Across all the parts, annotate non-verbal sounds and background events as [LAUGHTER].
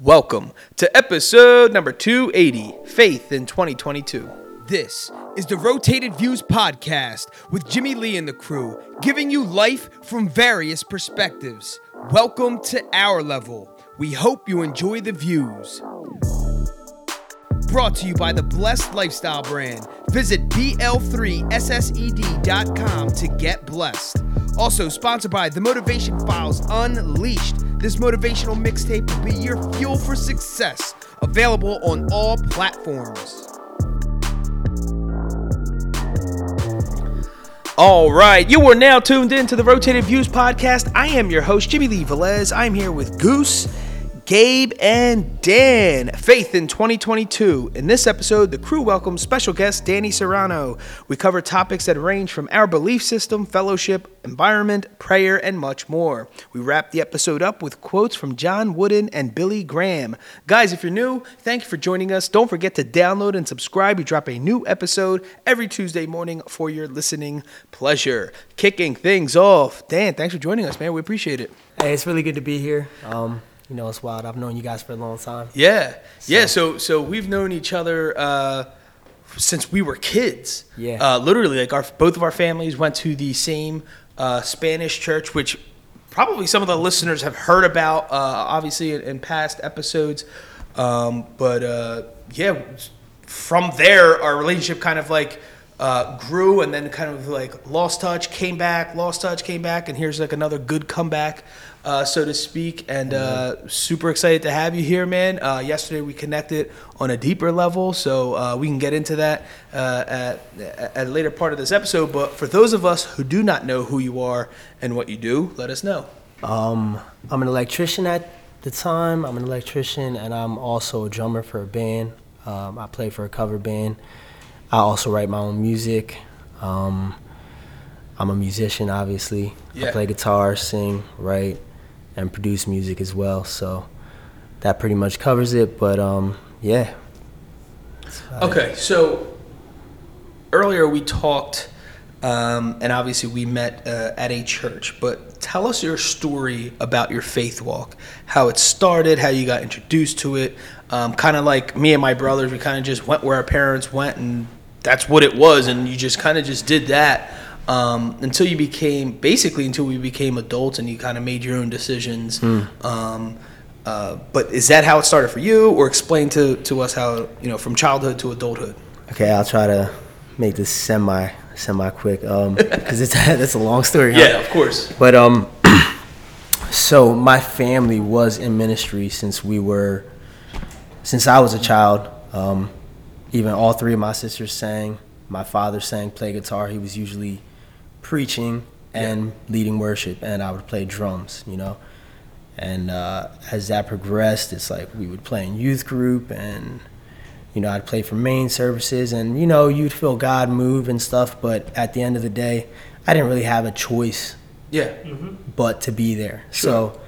Welcome to episode number 280 Faith in 2022. This is the Rotated Views podcast with Jimmy Lee and the crew, giving you life from various perspectives. Welcome to our level. We hope you enjoy the views. Brought to you by the Blessed Lifestyle brand. Visit BL3SSED.com to get blessed. Also sponsored by The Motivation Files Unleashed. This motivational mixtape will be your fuel for success. Available on all platforms. All right, you are now tuned in to the Rotated Views podcast. I am your host, Jimmy Lee Velez. I'm here with Goose, Gabe, and Dan. Faith in 2022. In this episode, the crew welcomes special guest Danny Serrano. We cover topics that range from our belief system, fellowship, environment, prayer, and much more. We wrap the episode up with quotes from John Wooden and Billy Graham. Guys, if you're new, thank you for joining us. Don't forget to download and subscribe. We drop a new episode every Tuesday morning for your listening pleasure. Kicking things off, Dan, thanks for joining us, man. We appreciate it. Hey, it's really good to be here. Um, you know, it's wild. I've known you guys for a long time. Yeah, yeah. So, so we've known each other uh, since we were kids. Yeah. Uh, literally, like our both of our families went to the same uh, Spanish church, which probably some of the listeners have heard about, uh, obviously in, in past episodes. Um, but uh, yeah, from there, our relationship kind of like uh, grew and then kind of like lost touch, came back, lost touch, came back, and here's like another good comeback, uh, so to speak. And uh, super excited to have you here, man. Uh, yesterday we connected on a deeper level, so uh, we can get into that uh, at, at a later part of this episode. But for those of us who do not know who you are and what you do, let us know. Um, I'm an electrician at the time. I'm an electrician, and I'm also a drummer for a band. Um, I play for a cover band. I also write my own music. Um, I'm a musician, obviously. Yeah. I play guitar, sing, write, and produce music as well. So that pretty much covers it. But um, yeah, Okay, so earlier we talked, um, and obviously we met uh, at a church. But tell us your story about your faith walk, how it started, how you got introduced to it. Um, kind of like me and my brothers, we kind of just went where our parents went, and that's what it was, and you just kind of just did that um, until you became basically until we became adults, and you kind of made your own decisions. Um, uh, but is that how it started for you, or explain to, to us how you know from childhood to adulthood? okay. I'll try to make this semi semi quick [LAUGHS] because it's [LAUGHS] that's a long story. huh? of course. But um, [CLEARS THROAT] so my family was in ministry since we were, since I was a child. Um, even all three of my sisters sang. My father sang, played guitar. He was usually preaching and leading worship, and I would play drums. You know, and uh, as that progressed, it's like we would play in youth group and you know, I'd play for main services and, you know, you'd feel God move and stuff, but at the end of the day, I didn't really have a choice Yeah. but to be there. So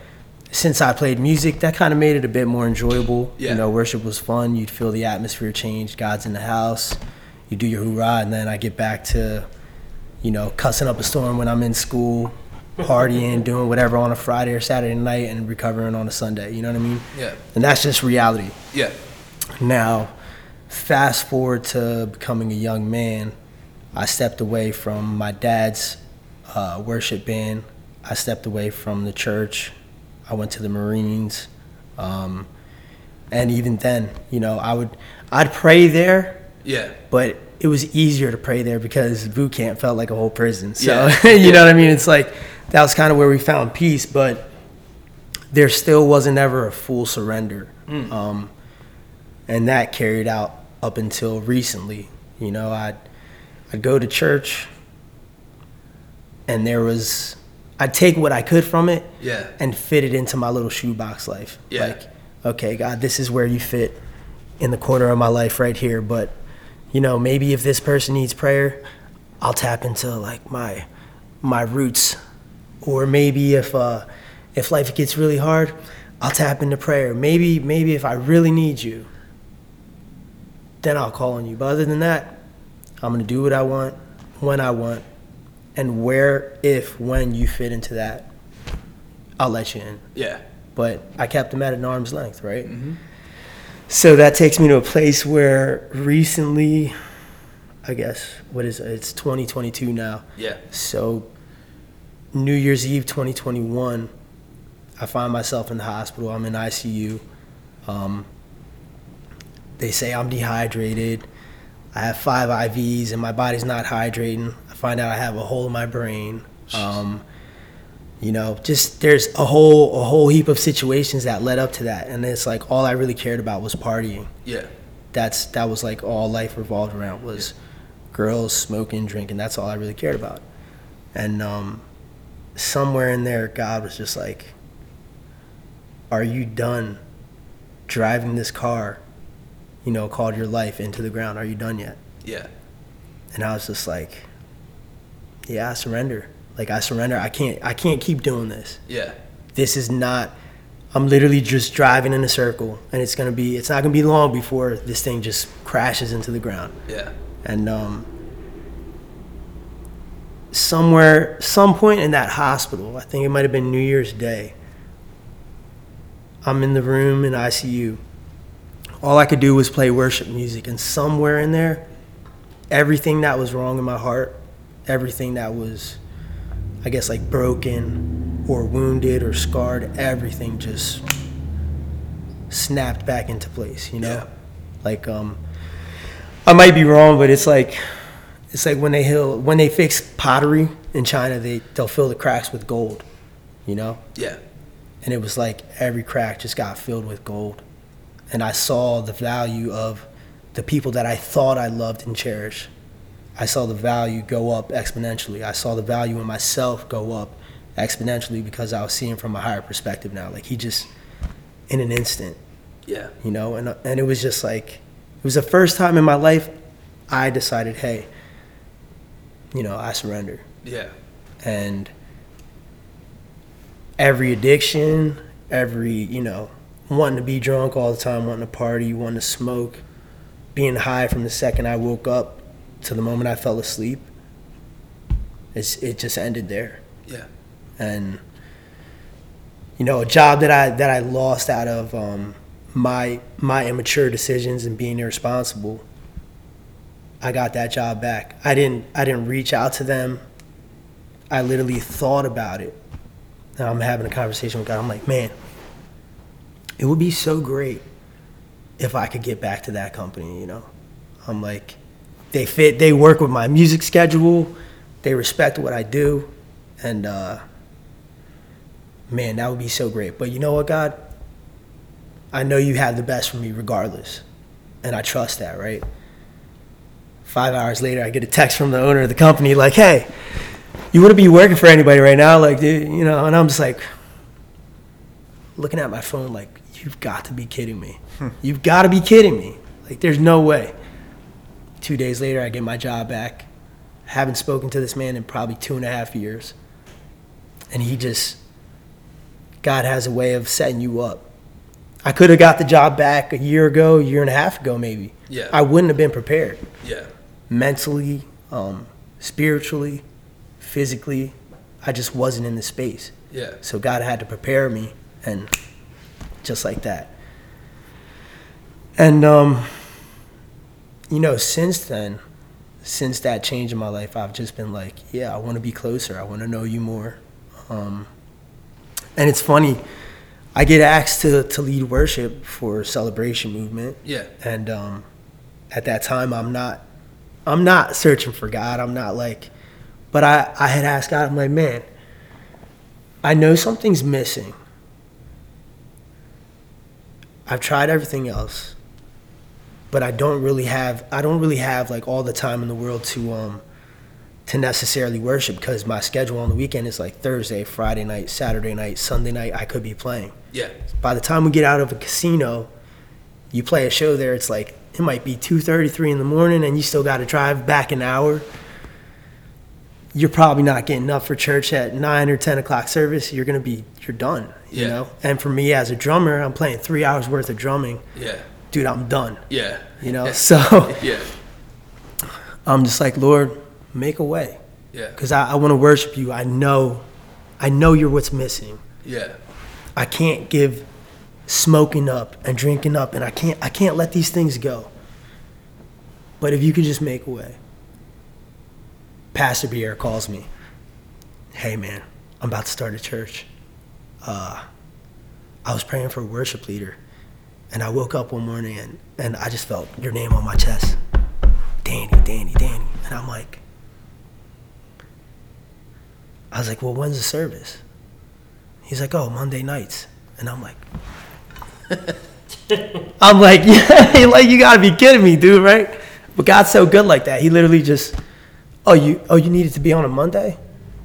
since I played music, that kind of made it a bit more enjoyable. Yeah. You know, worship was fun. You'd feel the atmosphere change. God's in the house. You do your hoorah, and then I get back to, you know, cussing up a storm when I'm in school, partying, doing whatever on a Friday or Saturday night, and recovering on a Sunday. You know what I mean? Yeah. And that's just reality. Yeah. Now, fast forward to becoming a young man, I stepped away from my dad's uh, worship band. I stepped away from the church. I went to the Marines. Um, and even then, you know, I would, I'd pray there, Yeah. but it was easier to pray there because boot camp felt like a whole prison. So, Yeah. [LAUGHS] you know what I mean? It's like, that was kind of where we found peace, but there still wasn't ever a full surrender. Um, and that carried out up until recently. You know, I'd, I'd go to church and there was, I'd take what I could from it Yeah. and fit it into my little shoebox life. Yeah. Like, okay, God, this is where you fit in the corner of my life right here. But, you know, maybe if this person needs prayer, I'll tap into like my my roots. Or maybe if uh if life gets really hard, I'll tap into prayer. Maybe maybe if I really need you, then I'll call on you. But other than that, I'm gonna do what I want, when I want, and where, if, when you fit into that, I'll let you in. Yeah. but I kept them at an arm's length, right? So that takes me to a place where recently, I guess, what is it? It's 2022 now. Yeah. So, New Year's Eve 2021, I find myself in the hospital. I'm in ICU. Um, they say I'm dehydrated. I have five IVs and my body's not hydrating. I find out I have a hole in my brain. Um, you know, just there's a whole a whole heap of situations that led up to that, and it's like all I really cared about was partying. Yeah. That's that was like all life revolved around was girls, smoking, drinking. That's all I really cared about. And um, somewhere in there, God was just like, "Are you done driving this car? You know, called your life into the ground. Are you done yet?" Yeah. And I was just like, "Yeah, I surrender. Like I surrender. I can't. I can't keep doing this. Yeah. This is not." I'm literally just driving in a circle, and it's gonna be. It's not gonna be long before this thing just crashes into the ground Yeah. and um, somewhere some point in that hospital i think it might have been new year's day i'm in the room in icu all i could do was play worship music and somewhere in there everything that was wrong in my heart everything that was i guess like broken or wounded or scarred everything just snapped back into place you know Yeah. like um I might be wrong, but it's like it's like when they heal when they fix pottery in China, they they'll fill the cracks with gold, you know. Yeah. And it was like every crack just got filled with gold, and I saw the value of the people that I thought I loved and cherished. I saw the value go up exponentially. I saw the value in myself go up exponentially because I was seeing from a higher perspective now. Like he just in an instant Yeah. you know and and it was just like it was the first time in my life I decided hey you know I surrender Yeah. and every addiction every you know wanting to be drunk all the time wanting to party wanting to smoke being high from the second I woke up to the moment I fell asleep it's it just ended there Yeah. and you know a job that I that I lost out of um, my my immature decisions and being irresponsible. I got that job back. I didn't I didn't reach out to them. I literally thought about it. Now I'm having a conversation with God. I'm like, man, it would be so great if I could get back to that company. You know, I'm like, they fit. They work with my music schedule. They respect what I do, and uh, man, that would be so great. But you know what, God? I know you have the best for me regardless. And I trust that, right? Five hours later, I get a text from the owner of the company like, hey, you wouldn't be working for anybody right now. Like, dude, you know, and I'm just like, looking at my phone like, you've got to be kidding me. You've got to be kidding me. Like, there's no way. Two days later, I get my job back. Haven't spoken to this man in probably two and a half years. And he just, God has a way of setting you up. I could have got the job back a year ago, a year and a half ago, maybe. Yeah. I wouldn't have been prepared Yeah. mentally, um, spiritually, physically. I just wasn't in the space. Yeah. So God had to prepare me, and just like that. And, um, you know, since then, since that change in my life, I've just been like, yeah, I want to be closer. I want to know you more. Um, and it's funny, I get asked to, to lead worship for Celebration Movement Yeah. and um, at that time i'm not i'm not searching for god i'm not like but i i had asked god i'm like man i know something's missing i've tried everything else but i don't really have i don't really have like all the time in the world to um to necessarily worship because my schedule on the weekend is like thursday friday night saturday night sunday night i could be playing Yeah. by the time we get out of a casino, you play a show there, it's like it might be 2:30, 3 in the morning, and you still got to drive back an hour. You're probably not getting up for church at nine or 10 o'clock service. You're gonna be, you're done, you Yeah. know. And for me as a drummer, I'm playing three hours worth of drumming, Yeah. Dude. I'm done, Yeah. you know. So Yeah. [LAUGHS] I'm just like, Lord, make a way, Yeah. because I, I want to worship you. I know, I know you're what's missing. Yeah. I can't give smoking up and drinking up and I can't I can't let these things go. But if you could just make a way. Pastor Pierre calls me. Hey man, I'm about to start a church. Uh, I was praying for a worship leader and I woke up one morning and, and I just felt your name on my chest. Danny, Danny, Danny. And I'm like, I was like, well, when's the service? He's like, oh, Monday nights. And I'm like, [LAUGHS] I'm like, [LAUGHS] yeah, [LAUGHS] like you gotta be kidding me, dude, right? But God's so good like that. He literally just, oh, you, oh, you needed to be on a Monday,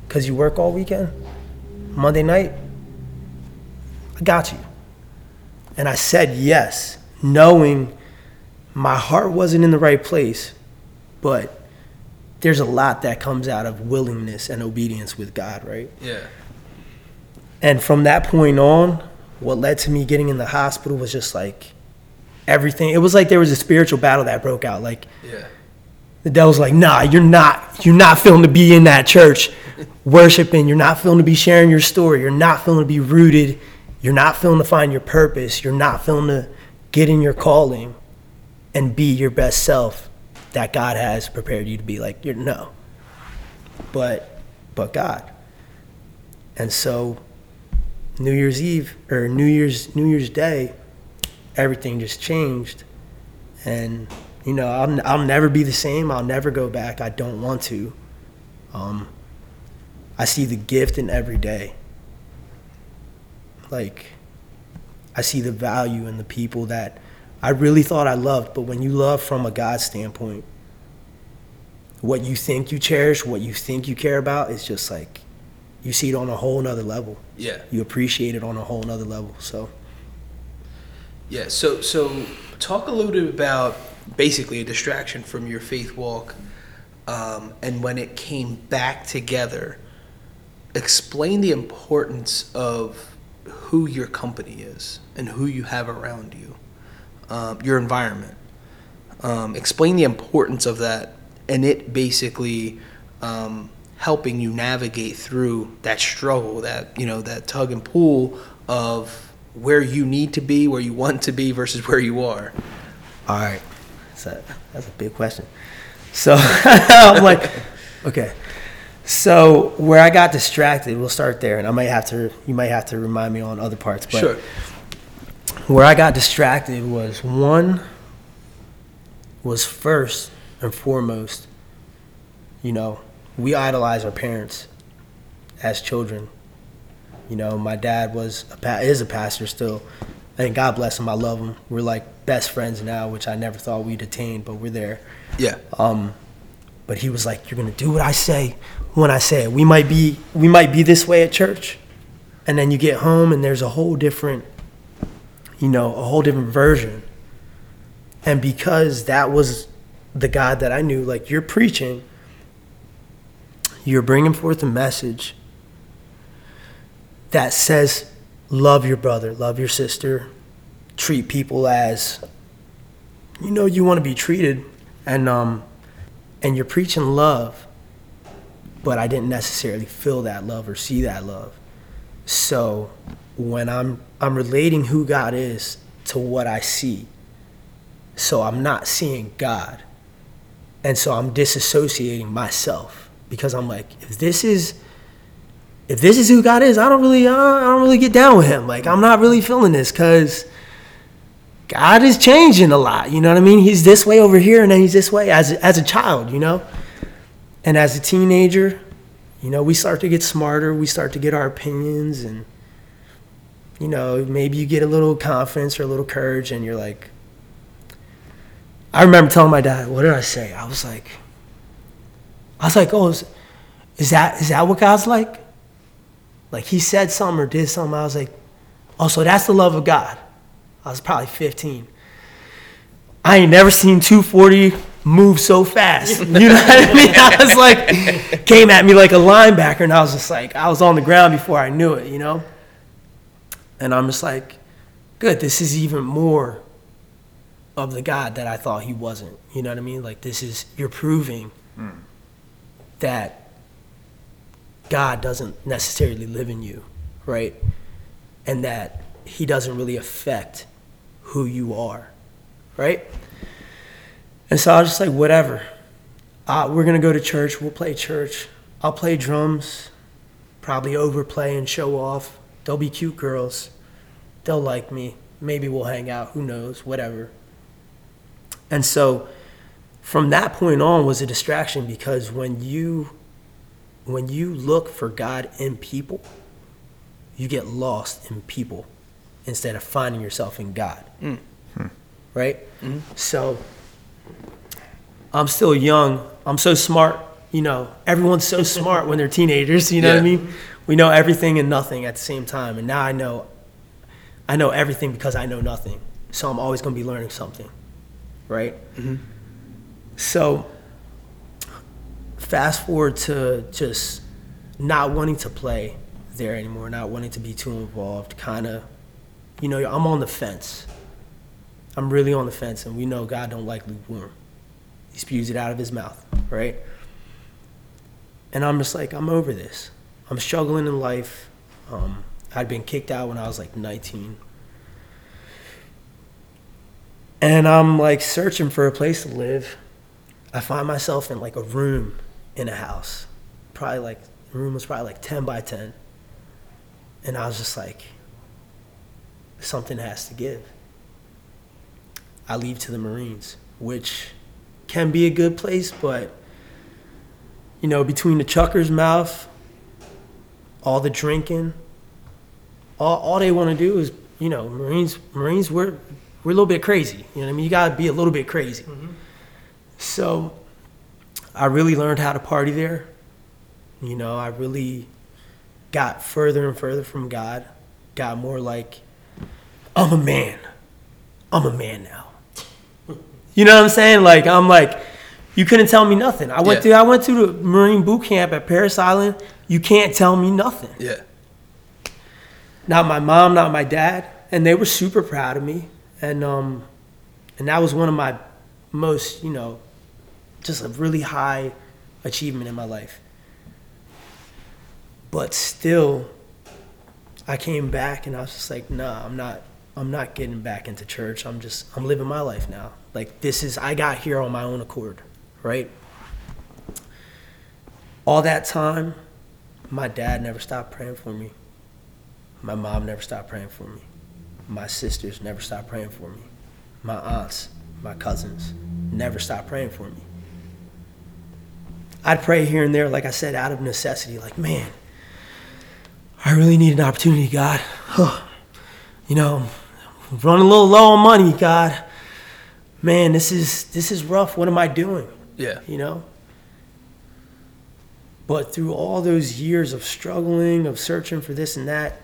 cause you work all weekend. Monday night, I got you. And I said yes, knowing my heart wasn't in the right place, but there's a lot that comes out of willingness and obedience with God, right? Yeah. And from that point on, what led to me getting in the hospital was just like everything. It was like there was a spiritual battle that broke out. Like Yeah. the devil's like, nah, you're not, you're not feeling to be in that church [LAUGHS] worshiping. You're not feeling to be sharing your story. You're not feeling to be rooted. You're not feeling to find your purpose. You're not feeling to get in your calling and be your best self that God has prepared you to be. Like, you're no. But, but God. And so New Year's Eve or New Year's New Year's Day, everything just changed, and you know I'll I'll never be the same. I'll never go back. I don't want to. Um, I see the gift in every day. Like, I see the value in the people that I really thought I loved, but when you love from a God standpoint, what you think you cherish, what you think you care about, is just like you see it on a whole nother level Yeah. you appreciate it on a whole nother level. So Yeah. So so talk a little bit about basically a distraction from your faith walk, um, and when it came back together. Explain the importance of who your company is and who you have around you, um, your environment. Um, explain the importance of that, and it basically um, helping you navigate through that struggle, that you know, that tug and pull of where you need to be, where you want to be, versus where you are. all right, that's a, that's a big question. So [LAUGHS] I'm like, okay. So where I got distracted, we'll start there, and I might have to. You might have to remind me on other parts. But sure. where I got distracted was one was first and foremost, you know, we idolize our parents as children. You know, my dad was a is a pastor still, and God bless him. I love him. We're like best friends now, which I never thought we'd attain, but we're there. Yeah. Um, but he was like, "You're gonna do what I say when I say it. We might be we might be this way at church, and then you get home and there's a whole different, you know, a whole different version. And because that was the God that I knew, like you're preaching, you're bringing forth a message that says, love your brother, love your sister, treat people as you know you want to be treated, and um, and you're preaching love, but I didn't necessarily feel that love or see that love. So when I'm I'm relating who God is to what I see. So I'm not seeing God. And so I'm disassociating myself because I'm like if this is if this is who God is, I don't really uh, I don't really get down with him. Like I'm not really feeling this cuz God is changing a lot. You know what I mean? He's this way over here, and then he's this way as as a child. You know, and as a teenager, you know, we start to get smarter. We start to get our opinions, and you know, maybe you get a little confidence or a little courage, and you're like. I remember telling my dad, "What did I say?" I was like, "I was like, oh, is, is that is that what God's like?" Like he said something or did something. I was like, "Oh, so that's the love of God." I was probably 15. I ain't never seen 240 move so fast. [LAUGHS] You know what I mean? I was like, came at me like a linebacker, and I was just like, I was on the ground before I knew it, you know? And I'm just like, good, this is even more of the God that I thought he wasn't. You know what I mean? Like, this is, you're proving hmm. that God doesn't necessarily live in you, right? and that he doesn't really affect who you are, right? And so I was just like, whatever. Uh, we're gonna go to church. We'll play church. I'll play drums, probably overplay and show off. They'll be cute girls. They'll like me. Maybe we'll hang out. Who knows? Whatever. And so, from that point on, was a distraction because when you when you look for God in people, you get lost in people instead of finding yourself in God. Right? So I'm still young. I'm so smart. You know, everyone's so smart when they're teenagers. You know what I mean? We know everything and nothing at the same time. And now I know, I know everything because I know nothing. So I'm always going to be learning something. Right? Mm-hmm. So fast forward to just not wanting to play there anymore, not wanting to be too involved, kind of, you know, I'm on the fence. I'm really on the fence, and we know God don't like lukewarm. Spews it out of his mouth, right? And I'm just like, I'm over this. I'm struggling in life. Um, I'd been kicked out when I was like 19. And I'm like searching for a place to live. I find myself in like a room in a house. Probably like, the room was probably like 10 by 10. And I was just like, something has to give. I leave to the Marines, which can be a good place, but you know, between the chucker's mouth, all the drinking, all, all they want to do is, you know, Marines, Marines, we're, we're a little bit crazy. You know what I mean? You got to be a little bit crazy. Mm-hmm. So I really learned how to party there. You know, I really got further and further from God, got more like, I'm a man. I'm a man now. You know what I'm saying? Like I'm like, you couldn't tell me nothing. I went Yeah. to I went to the Marine boot camp at Parris Island. You can't tell me nothing. Yeah. Not my mom, not my dad, and they were super proud of me. And um, and that was one of my most, you know, just a really high achievement in my life. But still, I came back and I was just like, nah, I'm not I'm not getting back into church. I'm just I'm living my life now. Like this is I got here on my own accord, right? All that time, my dad never stopped praying for me. My mom never stopped praying for me. My sisters never stopped praying for me. My aunts, my cousins never stopped praying for me. I'd pray here and there, like I said, out of necessity, like, man, I really need an opportunity, God. you know, running a little low on money, God. Man, this is this is rough. What am I doing? Yeah. You know? But through all those years of struggling, of searching for this and that,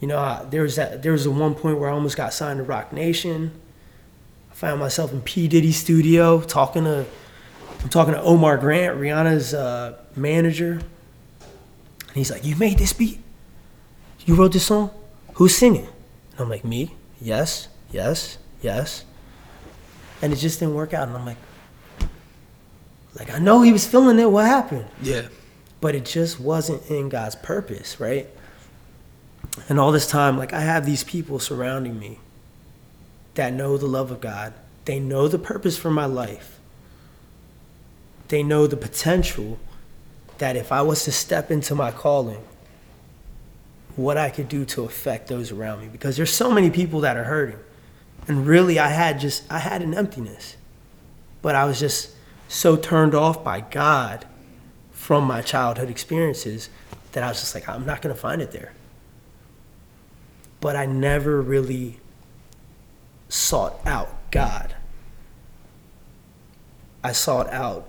you know, I, there was that there was a one point where I almost got signed to Roc Nation. I found myself in P Diddy studio talking to I'm talking to Omar Grant, Rihanna's uh, manager. And he's like, "You made this beat? You wrote this song? Who's singing?" And I'm like, "Me? Yes, yes, yes." And it just didn't work out. And I'm like, like I know he was feeling it. What happened? Yeah. but it just wasn't in God's purpose, right? And all this time, like I have these people surrounding me that know the love of God. They know the purpose for my life. They know the potential that if I was to step into my calling, what I could do to affect those around me. Because there's so many people that are hurting. And really I had just I had an emptiness. But I was just so turned off by God from my childhood experiences that I was just like, I'm not going to find it there. But I never really sought out God. I sought out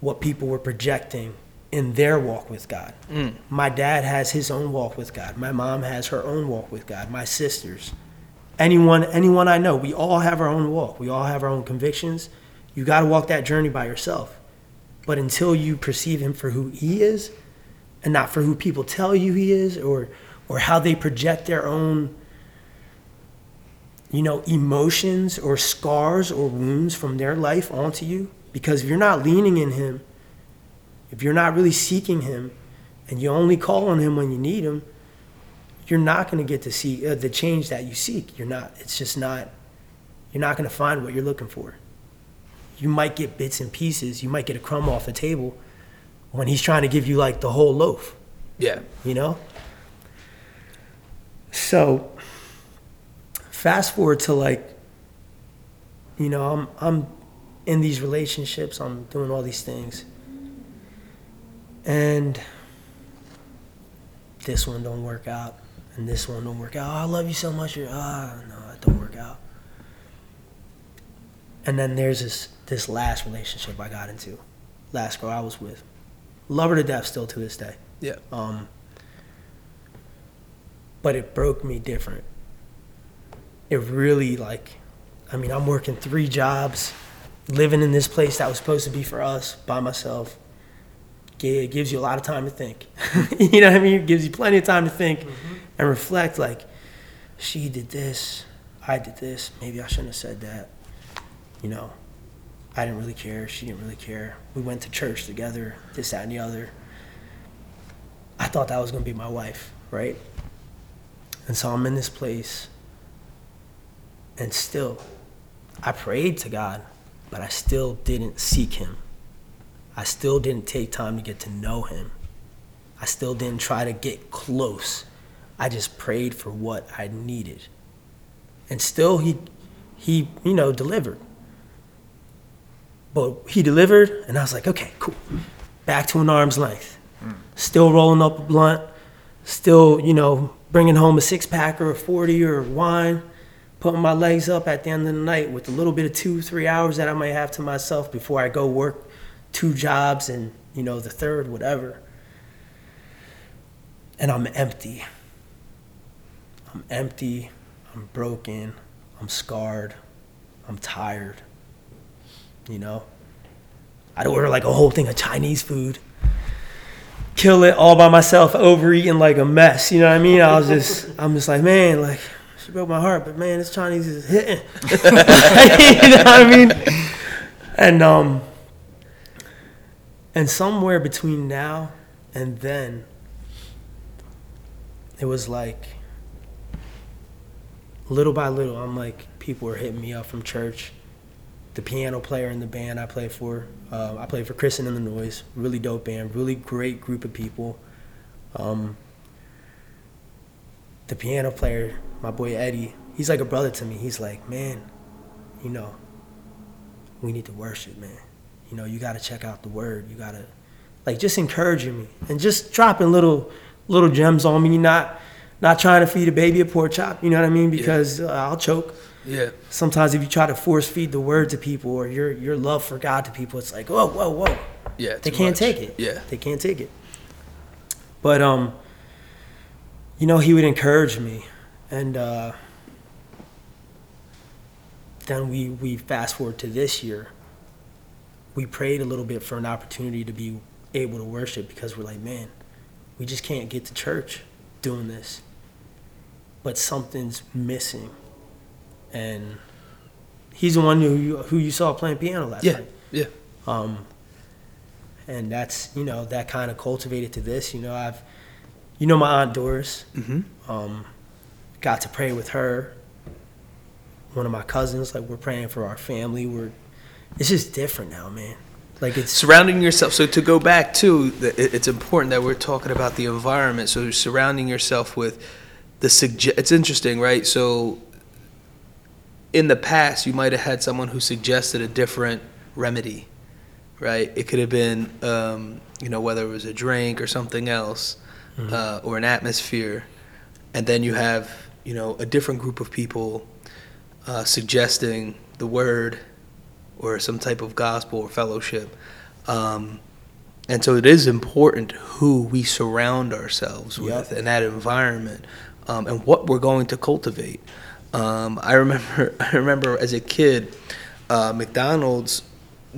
what people were projecting in their walk with God. Mm. My dad has his own walk with God. My mom has her own walk with God. My sisters, anyone, anyone I know, we all have our own walk. We all have our own convictions. You got to walk that journey by yourself. But until you perceive him for who he is and not for who people tell you he is or or how they project their own you know emotions or scars or wounds from their life onto you because if you're not leaning in him if you're not really seeking him and you only call on him when you need him you're not going to get to see uh, the change that you seek. You're not. It's just not. You're not going to find what you're looking for. You might get bits and pieces. You might get a crumb off the table when he's trying to give you like the whole loaf. Yeah. You know. So, fast forward to like, you know, I'm I'm in these relationships. I'm doing all these things, and this one don't work out, and this one don't work out. Oh, I love you so much. Ah, no, it don't work out. And then there's this this last relationship I got into, last girl I was with, love her to death still to this day. Yeah. Um, but it broke me different. It really like, I mean, I'm working three jobs, living in this place that was supposed to be for us by myself. It gives you a lot of time to think. [LAUGHS] you know what I mean? It gives you plenty of time to think and reflect. Like, she did this, I did this. Maybe I shouldn't have said that. You know, I didn't really care. She didn't really care. We went to church together, this, that, and the other. I thought that was gonna be my wife, right? And so I'm in this place, and still, I prayed to God, but I still didn't seek Him. I still didn't take time to get to know Him. I still didn't try to get close. I just prayed for what I needed. And still, He, He, you know, delivered. But He delivered, and I was like, okay, cool. Back to an arm's length hmm. still rolling up a blunt, still, you know, bringing home a six pack or a 40 or wine, putting my legs up at the end of the night with a little bit of two, three hours that I might have to myself before I go work two jobs and, you know, the third, whatever. And I'm empty. I'm empty. I'm broken. I'm scarred. I'm tired. You know? I'd order like a whole thing of Chinese food kill it all by myself, overeating like a mess. You know what I mean? I was just, [LAUGHS] I'm just like, man, like she broke my heart, but man, this Chinese is hitting. [LAUGHS] [LAUGHS] you know what I mean? And um, and somewhere between now and then, it was like, little by little, I'm like, people were hitting me up from church. The piano player in the band I play for, uh, I play for Kristen and the Noise. Really dope band, really great group of people. Um, the piano player, my boy Eddie, he's like a brother to me. He's like, man, you know, we need to worship, man. You know, you got to check out the word. You got to, like, just encouraging me and just dropping little, little gems on me. Not, not trying to feed a baby a pork chop. You know what I mean? Because uh, I'll choke. Yeah. Sometimes if you try to force feed the word to people or your your love for God to people, it's like, whoa, whoa, whoa. Yeah. They can't much. take it. Yeah. They can't take it. But um, you know, he would encourage me, and uh, then we we fast forward to this year. We prayed a little bit for an opportunity to be able to worship because we're like, man, we just can't get to church doing this. But something's missing, and he's the one who you, who you saw playing piano last Yeah. night. Yeah. Um, and that's you know that kind of cultivated to this. You know, I've, you know, my aunt Doris. Mm-hmm. Um, got to pray with her. One of my cousins, like we're praying for our family. We're, it's just different now, man. Like it's surrounding yourself so to go back to it's important that we're talking about the environment so surrounding yourself with the it's interesting right so in the past you might have had someone who suggested a different remedy right it could have been um, you know whether it was a drink or something else uh, or an atmosphere and then you have you know a different group of people uh, suggesting the word or some type of gospel or fellowship. Um, and so it is important who we surround ourselves with Yep. in that environment um, and what we're going to cultivate. Um, I remember, [LAUGHS] I remember as a kid, uh, McDonald's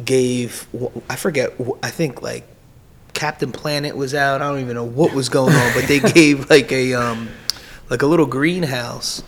gave I forget I think like Captain Planet was out. I don't even know what was going on, but they [LAUGHS] gave like a um, like a little greenhouse.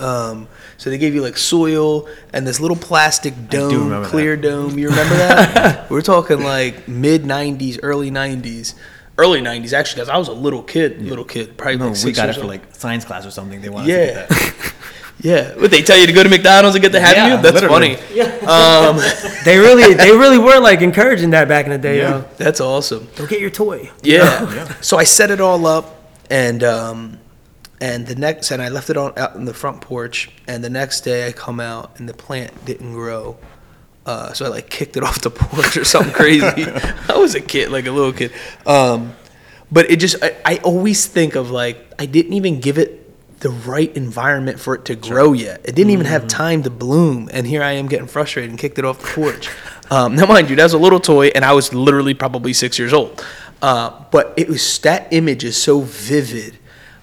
Um, so they gave you like soil and this little plastic dome, remember clear dome. You remember that? [LAUGHS] We're talking like mid '90s, early '90s. Early '90s actually, because I was a little kid, little kid, probably No, like we got it for like science class or something. They wanted us to Yeah. get that. [LAUGHS] Yeah, would they tell you to go to McDonald's and get the Happy Yeah, Meal? That's literally. funny. Um, [LAUGHS] They really, they really were like encouraging that back in the day. Yeah. Yo. that's awesome. Go get your toy. Yeah. [LAUGHS] Yeah. So I set it all up, and um, and the next, and I left it on out in the front porch. And the next day, I come out, and the plant didn't grow. Uh, so I like kicked it off the [LAUGHS] porch or something crazy. [LAUGHS] I was a kid, like a little kid. Um, but it just, I, I always think of like I didn't even give it the right environment for it to grow yet. It didn't even have time to bloom, and here I am getting frustrated and kicked it off the porch. Um, now, mind you, that was a little toy, and I was literally probably six years old. Uh, but it was that image is so vivid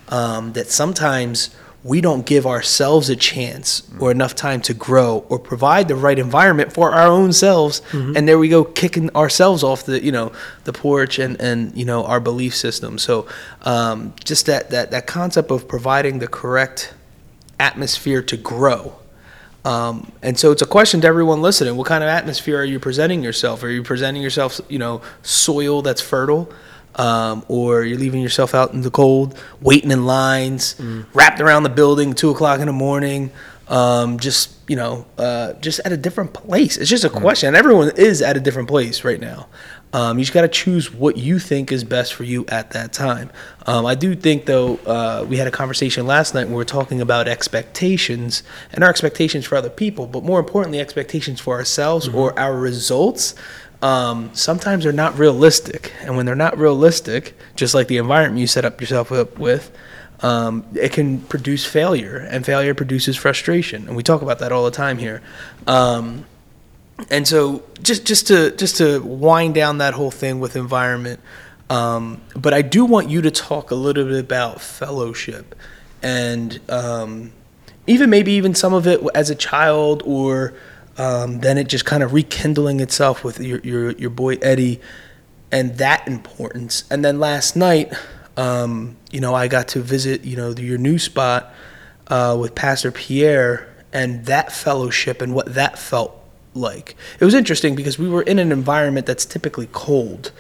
um, that sometimes we don't give ourselves a chance or enough time to grow or provide the right environment for our own selves. And there we go kicking ourselves off the you know the porch and and you know our belief system. So um, just that that that concept of providing the correct atmosphere to grow. Um, and so it's a question to everyone listening. What kind of atmosphere are you presenting yourself? Are you presenting yourself you know soil that's fertile um, or you're leaving yourself out in the cold, waiting in lines, wrapped around the building, two o'clock in the morning, um, just you know, uh, just at a different place. It's just a question, and everyone is at a different place right now. Um, you just got to choose what you think is best for you at that time. Um, I do think, though, uh, we had a conversation last night. Where we were talking about expectations and our expectations for other people, but more importantly, expectations for ourselves or our results um, sometimes they're not realistic. And when they're not realistic, just like the environment you set up yourself up with, um, it can produce failure, and failure produces frustration. And we talk about that all the time here. Um, and so, just just to just to wind down that whole thing with environment, um, but I do want you to talk a little bit about fellowship, and um, even maybe even some of it as a child or um, then it just kind of rekindling itself with your, your, your boy Eddie and that importance. And then last night, um, you know, I got to visit, you know, your new spot uh, with Pastor Pierre and that fellowship and what that felt like. It was interesting because we were in an environment that's typically cold.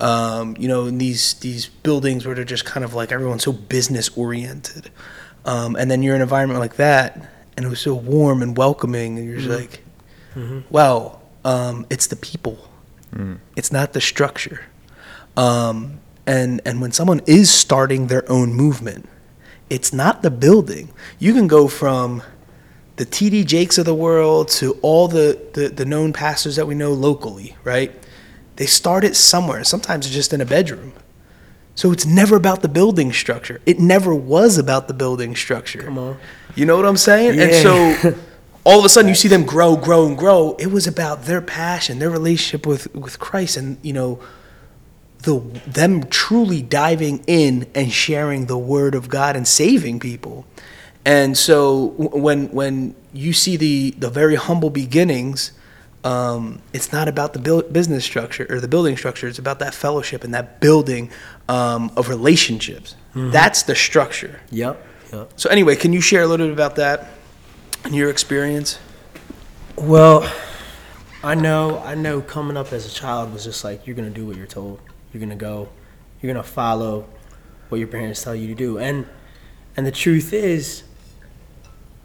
Um, you know, in these these buildings where they're just kind of like everyone's so business oriented, um, and then you're in an environment like that, and it was so warm and welcoming, and you're just like, well, um, it's the people. It's not the structure. Um, and and when someone is starting their own movement, it's not the building. You can go from the TD Jakes of the world to all the, the, the known pastors that we know locally, right? They start it somewhere. Sometimes it's just in a bedroom. So it's never about the building structure. It never was about the building structure. Come on. You know what I'm saying? And Yeah. so [LAUGHS] all of a sudden you see them grow, grow, and grow. It was about their passion, their relationship with, with Christ, and you know, the them truly diving in and sharing the word of God and saving people. And so when when you see the the very humble beginnings, um, it's not about the build, business structure or the building structure. It's about that fellowship and that building um, of relationships. That's the structure. Yep. Yep. So anyway, can you share a little bit about that and your experience? Well, I know, I know. Coming up as a child was just like you're gonna do what you're told. You're gonna go. You're gonna follow what your parents tell you to do. And and the truth is,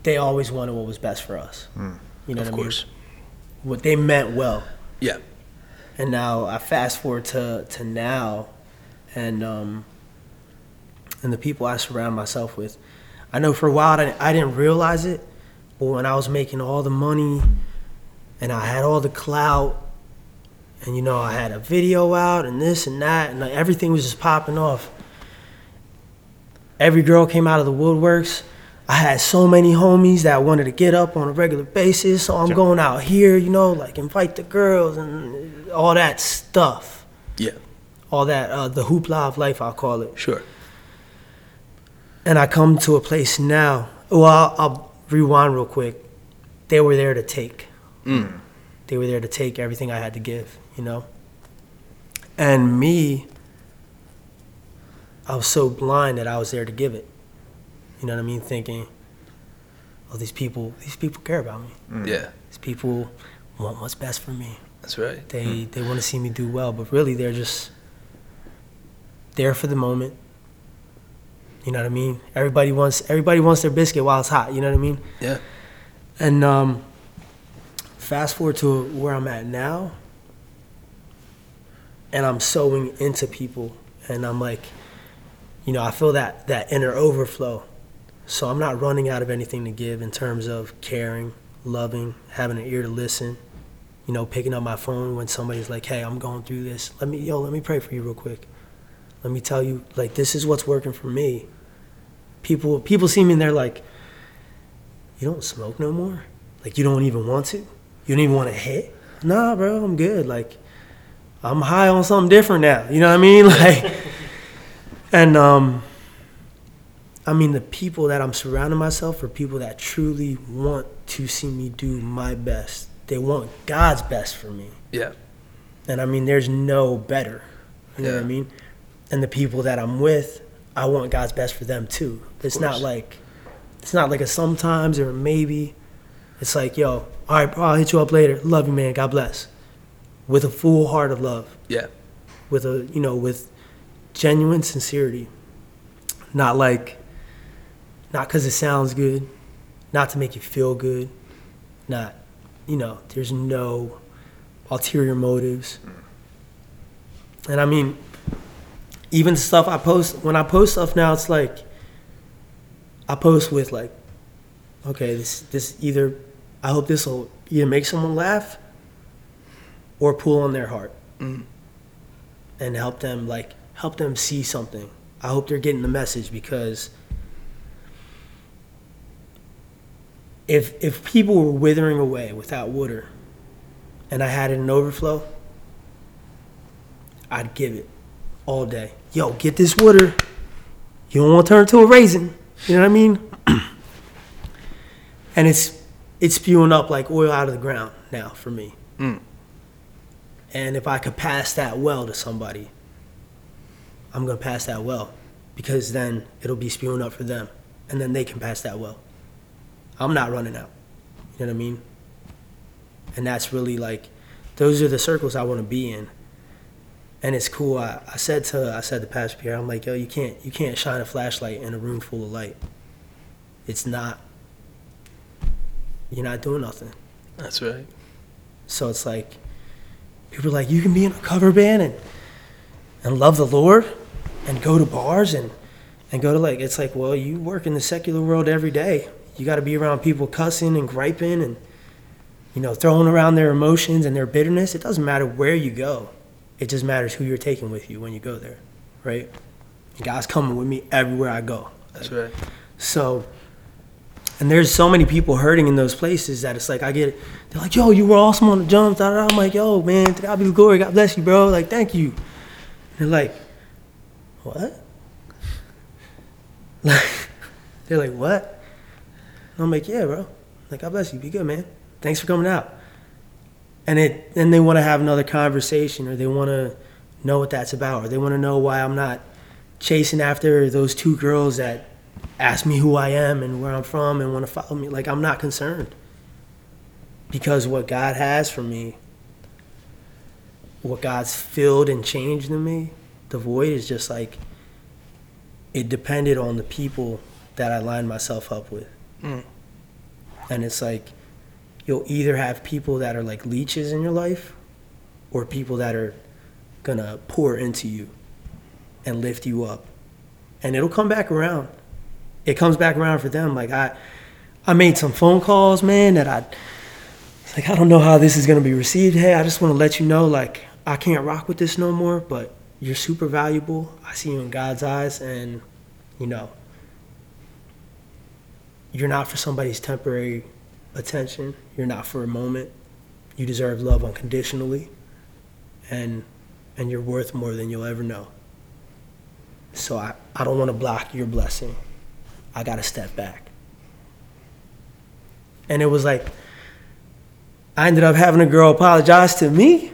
they always wanted what was best for us. You know Of what course. I mean? What they meant well. Yeah. And now I fast forward to to now, and um, and the people I surround myself with. I know for a while I didn't, I didn't realize it, but when I was making all the money, and I had all the clout, and you know I had a video out and this and that, and like, everything was just popping off. Every girl came out of the woodworks. I had so many homies that wanted to get up on a regular basis, so I'm going out here, you know, like invite the girls and all that stuff, Yeah. all that uh, the hoopla of life, I'll call it. Sure. And I come to a place now. Well, I'll, I'll rewind real quick. They were there to take. Mm. They were there to take everything I had to give, you know. And me, I was so blind that I was there to give it. You know what I mean? Thinking, oh, these people, these people care about me. Mm. Yeah. These people want what's best for me. That's right. They mm. they want to see me do well, but really they're just there for the moment. You know what I mean? Everybody wants everybody wants their biscuit while it's hot. You know what I mean? Yeah. And um, fast forward to where I'm at now, and I'm sowing into people, and I'm like, you know, I feel that that inner overflow. So I'm not running out of anything to give in terms of caring, loving, having an ear to listen. You know, picking up my phone when somebody's like, "Hey, I'm going through this. Let me, yo, let me pray for you real quick. Let me tell you, like, this is what's working for me." People, people see me and they're like, "You don't smoke no more? Like, you don't even want to? You don't even want to hit? Nah, bro, I'm good. Like, I'm high on something different now. You know what I mean? [LAUGHS] Like, and um, I mean, the people that I'm surrounding myself are people that truly want to see me do my best. They want God's best for me. Yeah. And I mean, there's no better. You know what I mean? And the people that I'm with, I want God's best for them too. It's not like, it's not like a sometimes or a maybe. It's like, yo, all right, bro, I'll hit you up later. Love you, man. God bless. With a full heart of love Yeah. with a you know with genuine sincerity not like not because it sounds good not to make you feel good not you know there's no ulterior motives mm. and i mean even stuff i post when i post stuff now it's like i post with like okay this this either i hope this will either make someone laugh or pull on their heart mm. and help them like help them see something. I hope they're getting the message because if if people were withering away without water and I had it in overflow, I'd give it all day. Yo, get this water. You don't want to turn into a raisin. You know what I mean? [CLEARS THROAT] and it's it's spewing up like oil out of the ground now for me. Mm. And if I could pass that well to somebody, I'm gonna pass that well because then it'll be spewing up for them, and then they can pass that well. I'm not running out. You know what I mean? And that's really like, those are the circles I want to be in. And it's cool. I, I said to I said to Pastor Pierre, I'm like, yo, you can't you can't shine a flashlight in a room full of light. It's not. You're not doing nothing. That's right. So it's like people are like, you can be in a cover band and and love the Lord and go to bars and and go to like it's like, well, you work in the secular world every day. You got to be around people cussing and griping and you know throwing around their emotions and their bitterness. It doesn't matter where you go. It just matters who you're taking with you when you go there, right? God's coming with me everywhere I go. That's right. So, and there's so many people hurting in those places that it's like I get, they're like, "Yo, you were awesome on the jump." Da, da, da. I'm like, "Yo, man, to God be the glory. God bless you, bro. Like, thank you." And they're like, "What?" [LAUGHS] Like, they're like, "What?" And I'm like, "Yeah, bro. Like, God bless you. Be good, man. Thanks for coming out." And it, then they want to have another conversation, or they want to know what that's about, or they want to know why I'm not chasing after those two girls that ask me who I am and where I'm from and want to follow me. Like, I'm not concerned. Because what God has for me, what God's filled and changed in me, the void is just like, it depended on the people that I lined myself up with. Mm. And it's like, you'll either have people that are like leeches in your life or people that are gonna pour into you and lift you up. And it'll come back around. It comes back around for them. Like I I made some phone calls, man, that I like I don't know how this is gonna be received. Hey, I just wanna let you know, like, I can't rock with this no more, but you're super valuable. I see you in God's eyes and you know you're not for somebody's temporary attention. You're not for a moment. You deserve love unconditionally. And and you're worth more than you'll ever know. So I, I don't want to block your blessing. I got to step back. And it was like, I ended up having a girl apologize to me,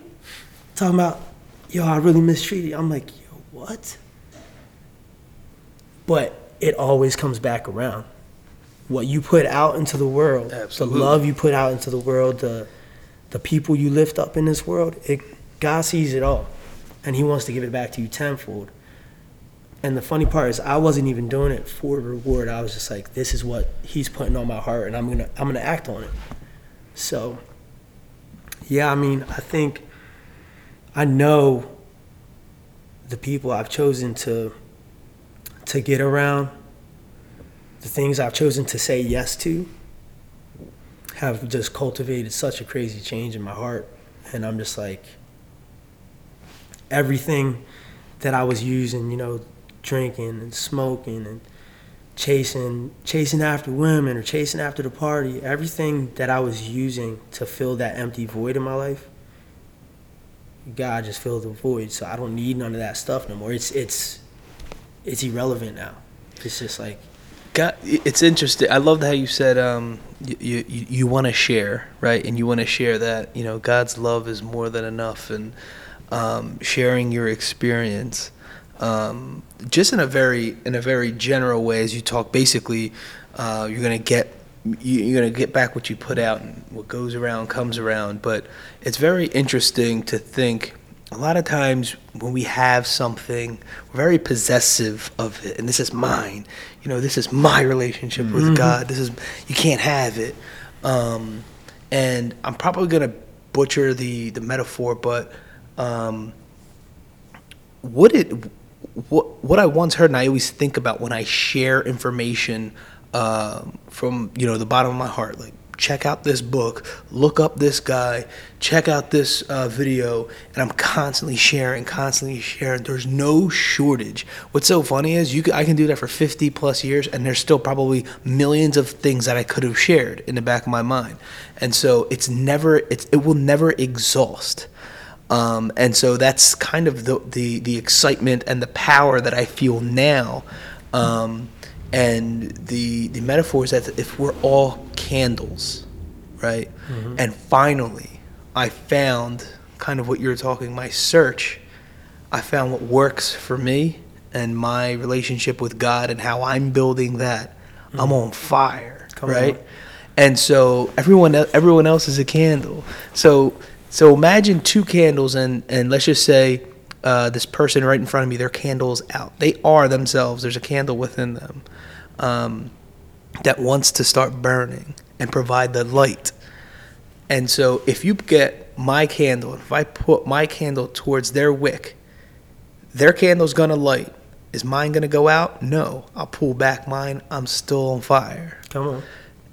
talking about, yo, I really mistreated you. I'm like, yo, what? But it always comes back around. What you put out into the world, Absolutely. the love you put out into the world, the the people you lift up in this world, it, God sees it all, and He wants to give it back to you tenfold. and the funny part is I wasn't even doing it for reward. I was just like, this is what he's putting on my heart, and I'm gonna I'm gonna act on it. So, yeah, I mean, I think I know the people I've chosen to to get around, the things I've chosen to say yes to, have just cultivated such a crazy change in my heart, and I'm just like everything that I was using, you know, drinking and smoking and chasing chasing after women or chasing after the party, everything that I was using to fill that empty void in my life, God just filled the void. So I don't need none of that stuff no more. It's it's it's irrelevant now. It's just like It's interesting. I love how you said um, you you, you want to share, right? And you want to share that you know God's love is more than enough, and um, sharing your experience, um, just in a very in a very general way. As you talk, basically, uh, you're gonna get you- you're gonna get back what you put out, and what goes around comes around. But it's very interesting to think. A lot of times when we have something, we're very possessive of it, and this is mine. You know, this is my relationship with God. This is you can't have it. Um, and I'm probably gonna butcher the the metaphor, but um, what it what what I once heard, and I always think about when I share information um, from you know the bottom of my heart, like check out this book, look up this guy, check out this uh, video, and I'm constantly sharing, constantly sharing. There's no shortage. What's so funny is you can, I can do that for 50 plus years, and there's still probably millions of things that I could have shared in the back of my mind, and so it's never it's it will never exhaust. Um, and so that's kind of the, the, the excitement and the power that I feel now. Um, and the, the metaphor is that if we're all candles, right? Mm-hmm. And finally, I found kind of what you were talking, my search. I found what works for me and my relationship with God and how I'm building that. I'm mm-hmm. on fire, Come right? on. And so everyone everyone else is a candle. So so imagine two candles and and let's just say uh, this person right in front of me, their candle's out. They are themselves. There's a candle within them um, that wants to start burning and provide the light. And so if you get my candle, if I put my candle towards their wick, their candle's gonna light. Is mine gonna go out? No. I'll pull back mine. I'm still on fire. come on.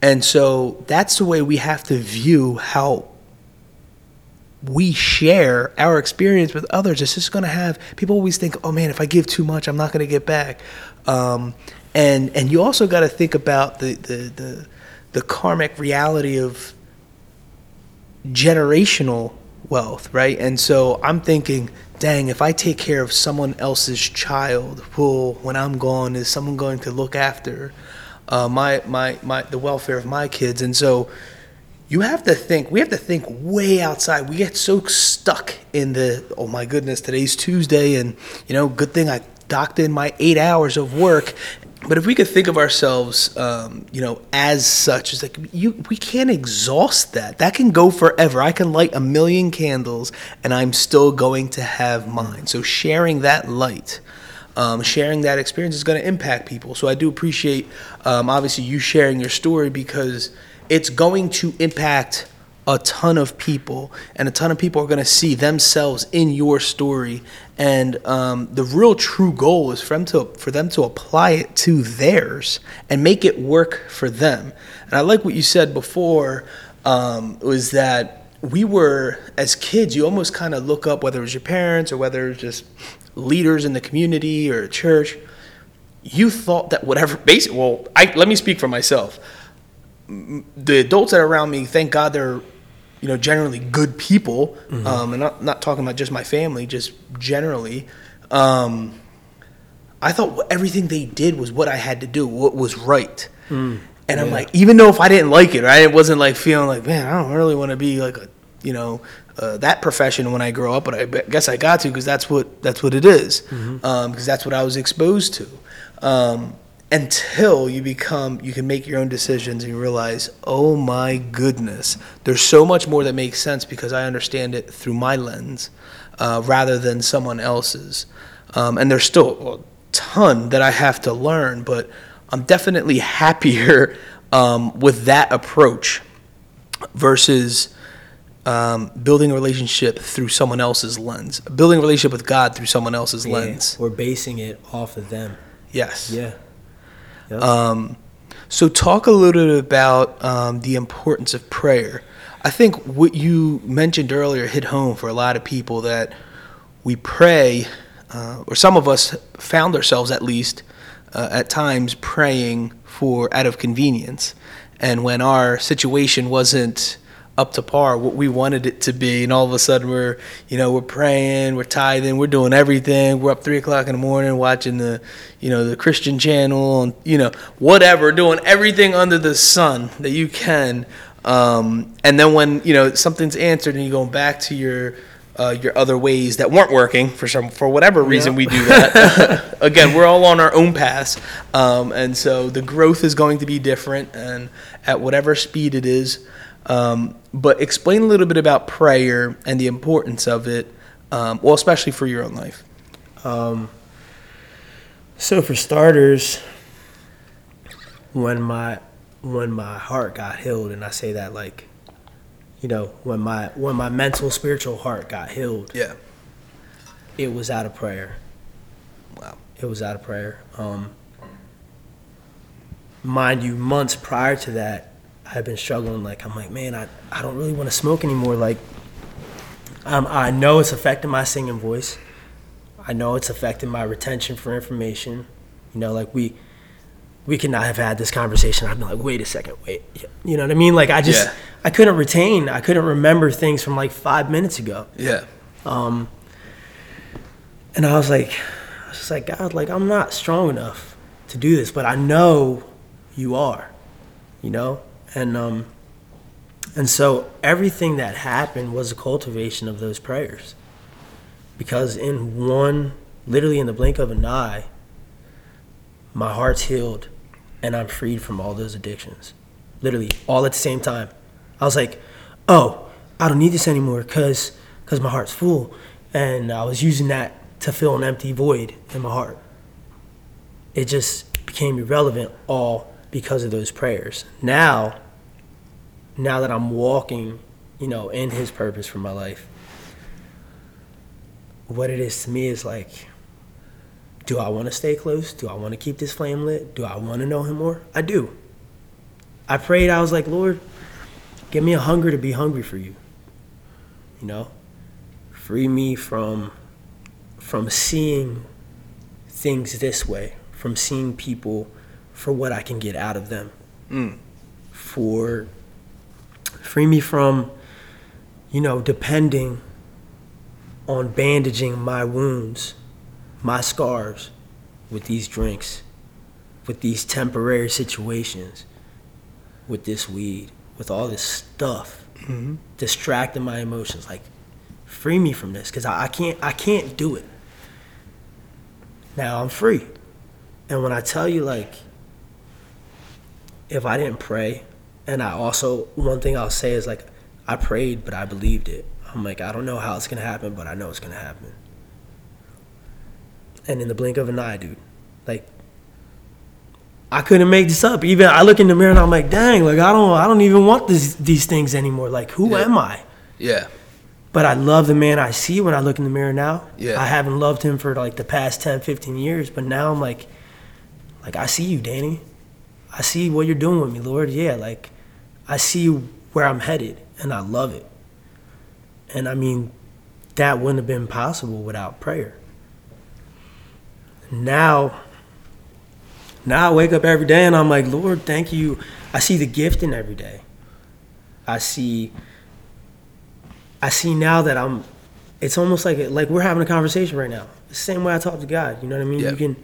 And so that's the way we have to view how we share our experience with others. It's just going to have people always think, "Oh man, if I give too much, I'm not going to get back." Um, and and you also got to think about the, the the the karmic reality of generational wealth, right? And so I'm thinking, dang, if I take care of someone else's child, well, when I'm gone, is someone going to look after uh, my my my the welfare of my kids? And so you have to think we have to think way outside. We get so stuck in the oh my goodness today's tuesday and you know good thing i docked in my eight hours of work. But if we could think of ourselves um, you know as such it's like you we can't exhaust that. That can go forever. I can light a million candles and i'm still going to have mine. So sharing that light um, sharing that experience is going to impact people. So I do appreciate, um, obviously, you sharing your story because it's going to impact a ton of people, and a ton of people are going to see themselves in your story. And um, the real true goal is for them to for them to apply it to theirs and make it work for them. And I like what you said before um, was that we were as kids you almost kind of look up whether it was your parents or whether it was just leaders in the community or church you thought that whatever basic well I, let me speak for myself the adults that are around me thank god they're you know generally good people. Um, and not, not talking about just my family just generally. Um, i thought everything they did was what i had to do what was right. And i'm like even though if i didn't like it right it wasn't like feeling like man i don't really want to be like a you know uh, that profession when i grow up but i guess i got to because that's what that's what it is. Because that's what i was exposed to. Um, until you become you can make your own decisions and you realize oh my goodness there's so much more that makes sense because i understand it through my lens uh, rather than someone else's um, and there's still a ton that I have to learn, but I'm definitely [LAUGHS] happier um, with that approach versus um, building a relationship through someone else's lens, building a relationship with God through someone else's lens. We're basing it off of them. Yes. Yeah. Yep. Um, so, talk a little bit about um, the importance of prayer. I think what you mentioned earlier hit home for a lot of people that we pray, uh, or some of us found ourselves at least uh, at times praying for out of convenience. And when our situation wasn't up to par, what we wanted it to be, and all of a sudden we're, you know, we're praying, we're tithing, we're doing everything. We're up three o'clock in the morning watching the, you know, the Christian channel, and you know, whatever, doing everything under the sun that you can. Um, and then when you know something's answered, and you go back to your uh, your other ways that weren't working for some for whatever reason we do that. [LAUGHS] Again, we're all on our own paths, um, and so the growth is going to be different and at whatever speed it is. Um, but explain a little bit about prayer and the importance of it, um, well, especially for your own life. Um, so for starters, when my when my heart got healed, and I say that like, you know, when my when my mental spiritual heart got healed, Yeah. it was out of prayer. Wow. It was out of prayer. Um, mind you, months prior to that, I had been struggling. Like I'm like, man, I, I don't really want to smoke anymore. Like, um, I know it's affecting my singing voice. I know it's affecting my retention for information. You know, like we we could not have had this conversation. I'd be like, wait a second, wait. You know what I mean? Like I just Yeah. I couldn't retain. I couldn't remember things from like five minutes ago. Yeah. Um, and I was like, I was just like, God, like I'm not strong enough to do this, but I know you are, you know, and um, and so everything that happened was a cultivation of those prayers, because in one, literally in the blink of an eye, my heart's healed, and I'm freed from all those addictions, literally all at the same time. I was like, oh, I don't need this anymore because because my heart's full, and I was using that to fill an empty void in my heart. It just became irrelevant all because of those prayers. Now, now that I'm walking, you know, in His purpose for my life, what it is to me is like, do I want to stay close? Do I want to keep this flame lit? Do I want to know Him more? I do. I prayed. I was like, Lord, give me a hunger to be hungry for you. You know, free me from from seeing things this way, from seeing people for what I can get out of them. Mm. For free me from, you know, depending on bandaging my wounds, my scars with these drinks, with these temporary situations, with this weed, with all this stuff Mm-hmm. distracting my emotions. Like, free me from this, cause I, I can't I can't do it. Now I'm free, and when I tell you like, if I didn't pray, and I also one thing I'll say is like, I prayed but I believed it. I'm like I don't know how it's gonna happen, but I know it's gonna happen. And in the blink of an eye, dude, like I couldn't make this up. Even I look in the mirror and I'm like, dang, like I don't, I don't even want this, these things anymore. Like, who Yeah. am I? Yeah. But I love the man I see when I look in the mirror now. Yeah. I haven't loved him for like the past 10, 15 years, but now I'm like, like I see you, Danny. I see what you're doing with me, Lord. Yeah, like I see where I'm headed, and I love it. And I mean, that wouldn't have been possible without prayer. Now, now I wake up every day and I'm like, Lord, thank you. I see the gift in every day. I see I see now that I'm it's almost like like we're having a conversation right now. The same way I talk to God, you know what I mean? Yeah. You can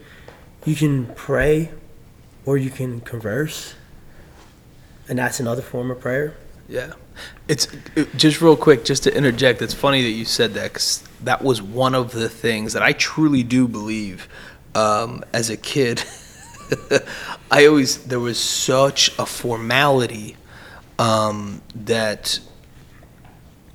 you can pray or you can converse. And that's another form of prayer. Yeah. It's it- just real quick, just to interject. It's funny that you said that because that was one of the things that I truly do believe um, as a kid. [LAUGHS] I always, there was such a formality um, that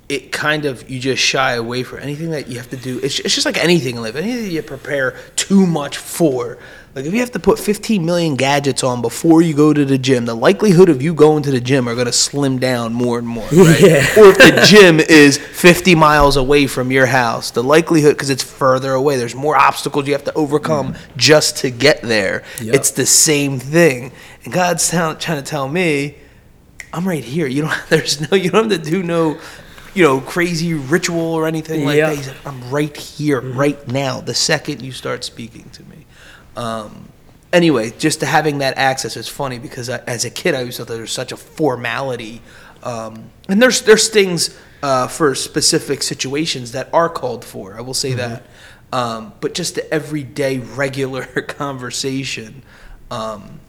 it kind of you just shy away from anything that you have to do. It's, it's just like anything in life. Anything you prepare too much for. Like if you have to put 15 million gadgets on before you go to the gym, the likelihood of you going to the gym are going to slim down more and more. Right? Yeah. Or if the [LAUGHS] gym is 50 miles away from your house, the likelihood because it's further away, there's more obstacles you have to overcome mm. just to get there. Yep. It's the same thing. And God's tell, trying to tell me, I'm right here. You don't. [LAUGHS] There's no. You don't have to do no, you know, crazy ritual or anything like Yeah. that. He's like, I'm right here, mm-hmm. right now. The second you start speaking to me. Um, anyway, just to having that access is funny because I, as a kid, I always thought there was such a formality. Um, and there's there's things uh, for specific situations that are called for. I will say that. Um, but just the everyday regular [LAUGHS] conversation. Um,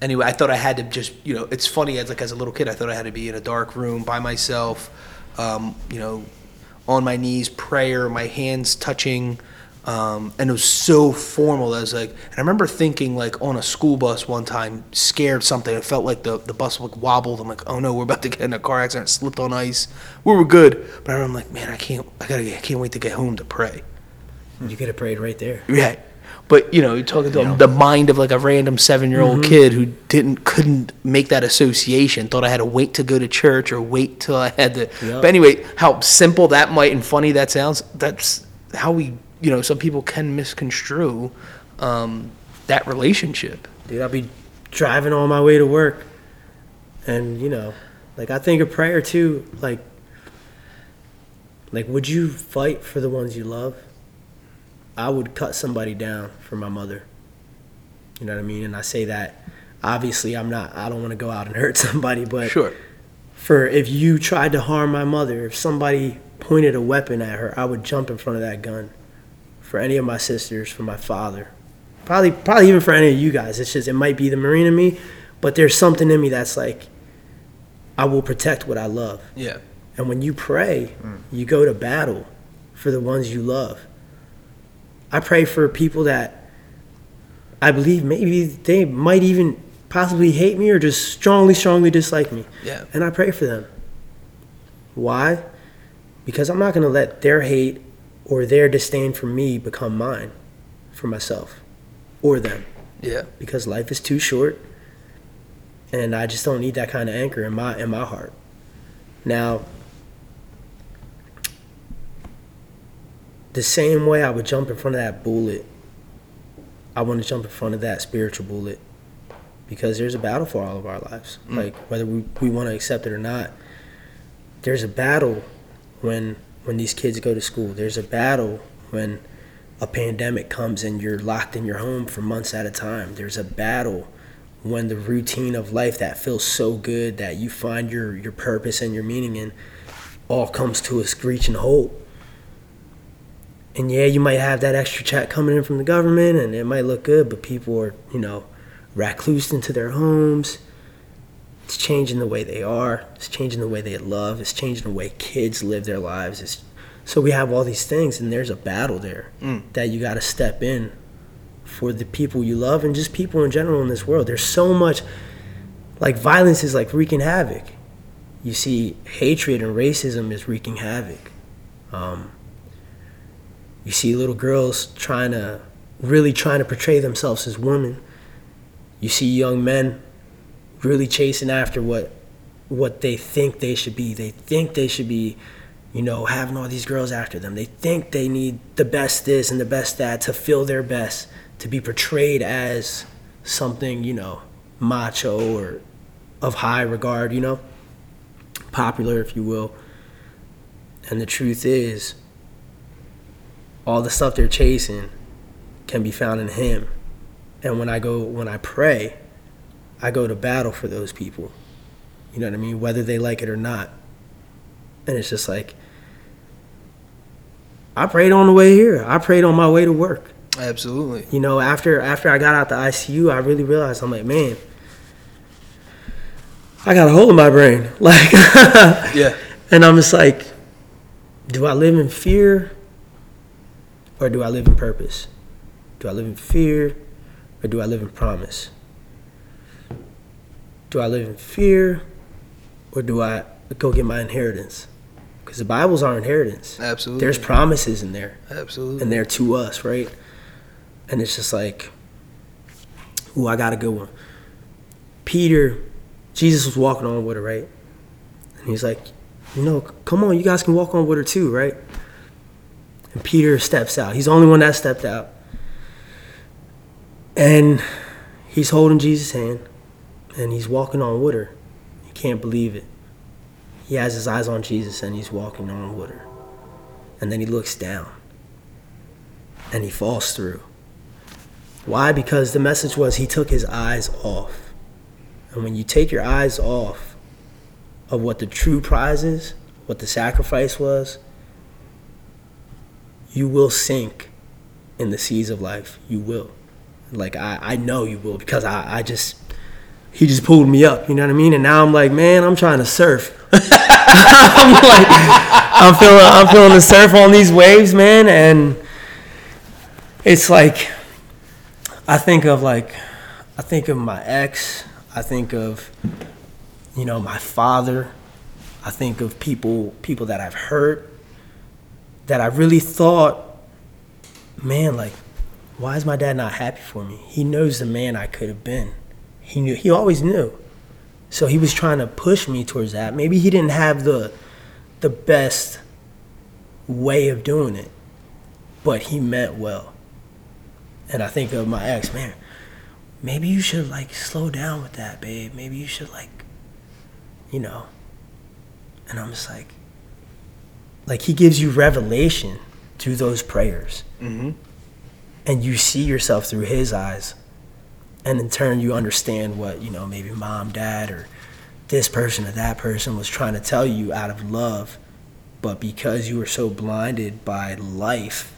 anyway, I thought I had to just, you know, it's funny as like as a little kid, I thought I had to be in a dark room by myself, um, you know, on my knees, prayer, my hands touching, um, and it was so formal. That I was like, and I remember thinking like on a school bus one time, scared something. It felt like the the bus like wobbled. I'm like, oh no, we're about to get in a car accident. Slipped on ice. We were good, but I remember I'm like, man, I can't, I gotta, I can't wait to get home to pray. You could have prayed right there. Yeah, But you know, you're talking to the mind of like a random seven year old kid who didn't couldn't make that association. Thought I had to wait to go to church or wait till I had to. But anyway, how simple that might and funny that sounds. That's how we, you know, some people can misconstrue um, that relationship. Dude, I'll be driving on my way to work. And, you know, like I think of prayer too, like like would you fight for the ones you love? I would cut somebody down for my mother. You know what I mean? And I say that obviously I'm not I don't want to go out and [LAUGHS] hurt somebody, but Sure. for if you tried to harm my mother, if somebody pointed a weapon at her, I would jump in front of that gun. For any of my sisters, for my father, probably probably even for any of you guys. It's just it might be the marine in me, but there's something in me that's like, I will protect what I love. Yeah. And when you pray, mm. you go to battle for the ones you love. I pray for people that I believe maybe they might even possibly hate me or just strongly, strongly dislike me. Yeah. And I pray for them. Why? Because I'm not going to let their hate or their disdain for me become mine for myself or them Yeah. because life is too short and I just don't need that kind of anchor in my in my heart. Now the same way I would jump in front of that bullet, I want to jump in front of that spiritual bullet because there's a battle for all of our lives. Mm. Like whether we, we want to accept it or not, there's a battle when when these kids go to school. There's a battle when a pandemic comes and you're locked in your home for months at a time. There's a battle when the routine of life that feels so good that you find your your purpose and your meaning in all comes to a screeching halt. And yeah, you might have that extra check coming in from the government and it might look good, but people are, you know, reclused into their homes. It's changing the way they are. It's changing the way they love. It's changing the way kids live their lives. It's, so we have all these things, and there's a battle there that you got to step in for the people you love and just people in general in this world. There's so much, like violence is like wreaking havoc. You see, hatred and racism is wreaking havoc. Um, you see little girls trying to, really trying to portray themselves as women. You see young men really chasing after what what they think they should be. They think they should be, you know, having all these girls after them. They think they need the best this and the best that to feel their best, to be portrayed as something, you know, macho or of high regard, you know, popular, if you will. And the truth is, all the stuff they're chasing can be found in Him. And when I go, when I pray, I go to battle for those people. You know what I mean? Whether they like it or not. And it's just like, I prayed on the way here. I prayed on my way to work. Absolutely. You know, after after I got out the ICU, I really realized I'm like, man, I got a hole in my brain. [LAUGHS] Like, Yeah. and I'm just like, do I live in fear or do I live in purpose? Do I live in fear or do I live in promise? Do I live in fear or do I go get my inheritance? because the Bible's our inheritance. Absolutely. There's promises in there, Absolutely. and they're to us, right? And it's just like, ooh, I got a good one. Peter, Jesus was walking on water, right? And he's like, you know, come on, you guys can walk on water too, right? And Peter steps out. He's the only one that stepped out. And he's holding Jesus' hand and he's walking on water. You can't believe it. He has his eyes on Jesus and he's walking on water. And then he looks down and he falls through. Why? Because the message was he took his eyes off. And when you take your eyes off of what the true prize is, what the sacrifice was, you will sink in the seas of life. You will. Like I, I know you will because I, I just he just pulled me up, you know what I mean? And now I'm like, man, I'm trying to surf. [LAUGHS] I'm like I'm feeling I'm feeling the surf on these waves, man, and it's like I think of like I think of my ex, I think of you know, my father, I think of people people that I've hurt that I really thought man, like why is my dad not happy for me? He knows the man I could have been. He knew he always knew. So he was trying to push me towards that. Maybe he didn't have the the best way of doing it, but he meant well. And I think of my ex, man, maybe you should like slow down with that, babe. Maybe you should like you know. And I'm just like like he gives you revelation through those prayers Mm-hmm. and you see yourself through his eyes and in turn you understand what you know maybe mom dad or this person or that person was trying to tell you out of love. But because you were so blinded by life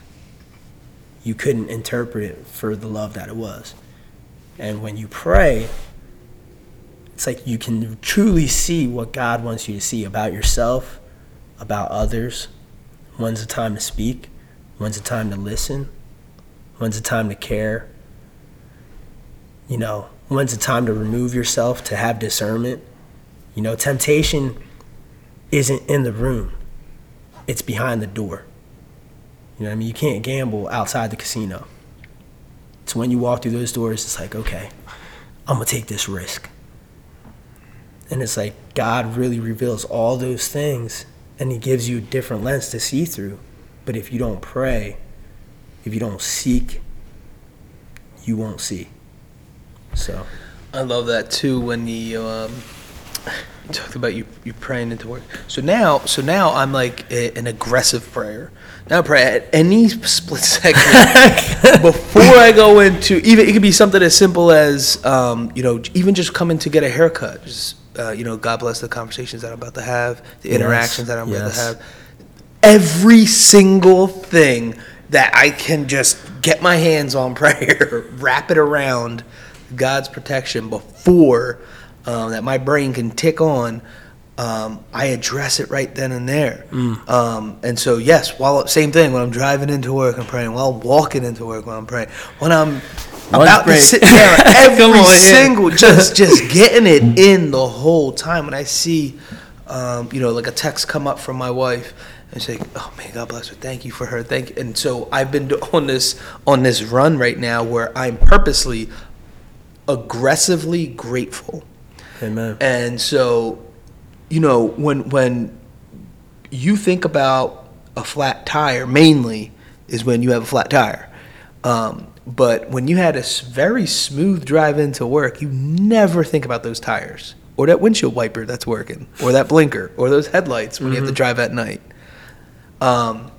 you couldn't interpret it for the love that it was. And when you pray it's like you can truly see what god wants you to see about yourself about others. When's the time to speak when's the time to listen When's the time to care? You know, when's the time to remove yourself, to have discernment? You know, temptation isn't in the room, it's behind the door. You know what I mean? You can't gamble outside the casino. So when you walk through those doors, it's like, okay, I'm going to take this risk. And it's like God really reveals all those things and He gives you a different lens to see through. But if you don't pray, if you don't seek, you won't see. So, I love that too when you um, you talked about you you praying into work. So now, so now I'm like a, an aggressive prayer. Now I pray at any split [LAUGHS] second [LAUGHS] before I go into even it could be something as simple as um, you know even just coming to get a haircut. Just uh, you know, God bless the conversations that I'm about to have, the Yes, interactions that I'm about to have. Every single thing that I can just get my hands on prayer, [LAUGHS] wrap it around God's protection before um, that my brain can tick on. Um, I address it right then and there. Mm. Um, and so, yes, while same thing when I'm driving into work, I'm praying. While I'm walking into work, when I'm praying. When I'm about to sit there, [LAUGHS] every on, yeah. single just [LAUGHS] just getting it in the whole time. When I see, um, you know, like a text come up from my wife and say, "Oh man, God bless her. Thank you for her. Thank." You. And so I've been [LAUGHS] on this on this run right now where I'm purposely aggressively grateful. amen. And so, you know, when when you think about a flat tire, mainly is when you have a flat tire. Um, but when you had a very smooth drive into work, you never think about those tires or that windshield wiper that's working or that blinker or those headlights when you have to drive at night. Um,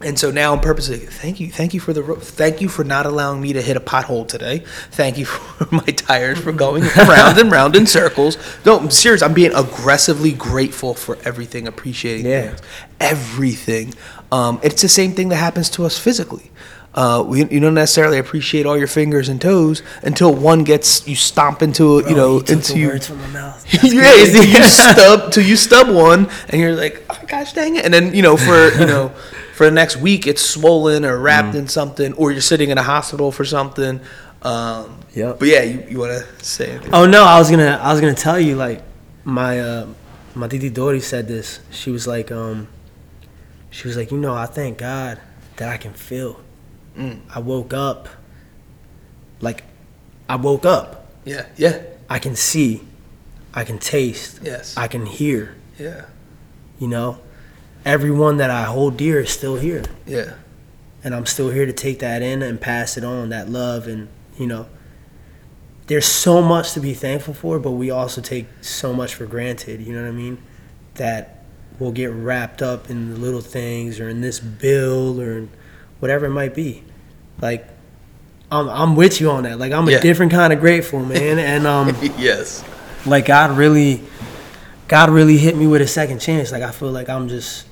and so now I'm purposely thank you, thank you for the thank you for not allowing me to hit a pothole today. Thank you [LAUGHS] for my tires for going round and round in circles. No, I'm serious. I'm being aggressively grateful for everything, appreciating Yeah. things, everything. Um, it's the same thing that happens to us physically. Uh, we, you don't necessarily appreciate all your fingers and toes until one gets you stomp into it, you know, into you. words from my mouth. [LAUGHS] That's yeah, crazy. you stub [LAUGHS] till you stub one, and you're like, oh gosh, dang it! And then you know, for you know, for the next week, it's swollen or wrapped Mm. in something, or you're sitting in a hospital for something. Um, Yep. But yeah, you, you want to say anything? Oh no, I was gonna I was gonna tell you like my uh my Didi Dori said this. She was like, um she was like, you know, I thank God that I can feel. Mm. I woke up. Like, I woke up. Yeah. Yeah. I can see. I can taste. Yes. I can hear. yeah. You know, everyone that I hold dear is still here, Yeah. and I'm still here to take that in and pass it on. That love, and you know, there's so much to be thankful for, but we also take so much for granted. You know what I mean? That we'll get wrapped up in the little things, or in this bill, or whatever it might be. Like, I'm I'm with you on that. Like, I'm a different kind of grateful, man, and um. [LAUGHS] yes. like God really, God really hit me with a second chance. Like I feel like I'm just,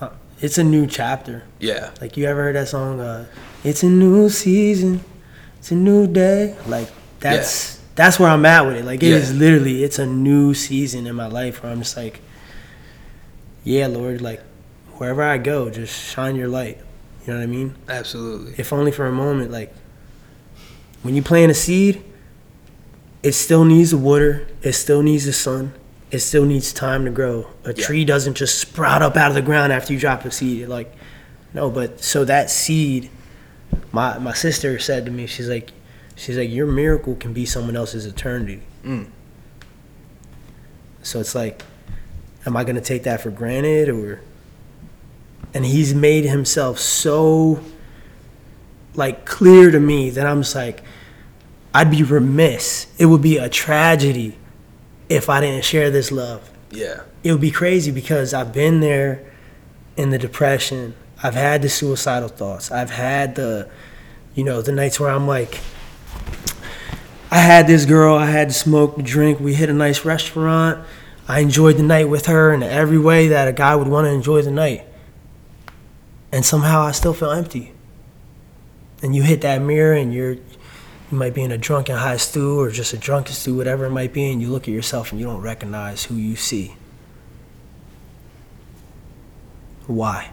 uh, it's a new chapter. Yeah. Like you ever heard that song? Uh, it's a new season, it's a new day. Like that's that's where I'm at with it. Like it is Yeah. literally, it's a new season in my life where I'm just like, yeah, Lord, like wherever I go, just shine your light. You know what I mean? Absolutely. if only for a moment. Like when you plant a seed, it still needs the water, it still needs the sun, it still needs time to grow. A Yeah. tree doesn't just sprout up out of the ground after you drop a seed. Like no, but so that seed, my my sister said to me, she's like, she's like, your miracle can be someone else's eternity. Mm. So it's like, am I gonna take that for granted or? And he's made himself so like clear to me that I'm just like, I'd be remiss. It would be a tragedy if I didn't share this love. Yeah. It would be crazy because I've been there in the depression. I've had the suicidal thoughts. I've had the, you know, the nights where I'm like, I had this girl, I had to smoke, drink. We hit a nice restaurant. I enjoyed the night with her in every way that a guy would want to enjoy the night. And somehow I still feel empty. And you hit that mirror and you're, you might be in a drunken high stew or just a drunken stew, whatever it might be, and you look at yourself and you don't recognize who you see. Why?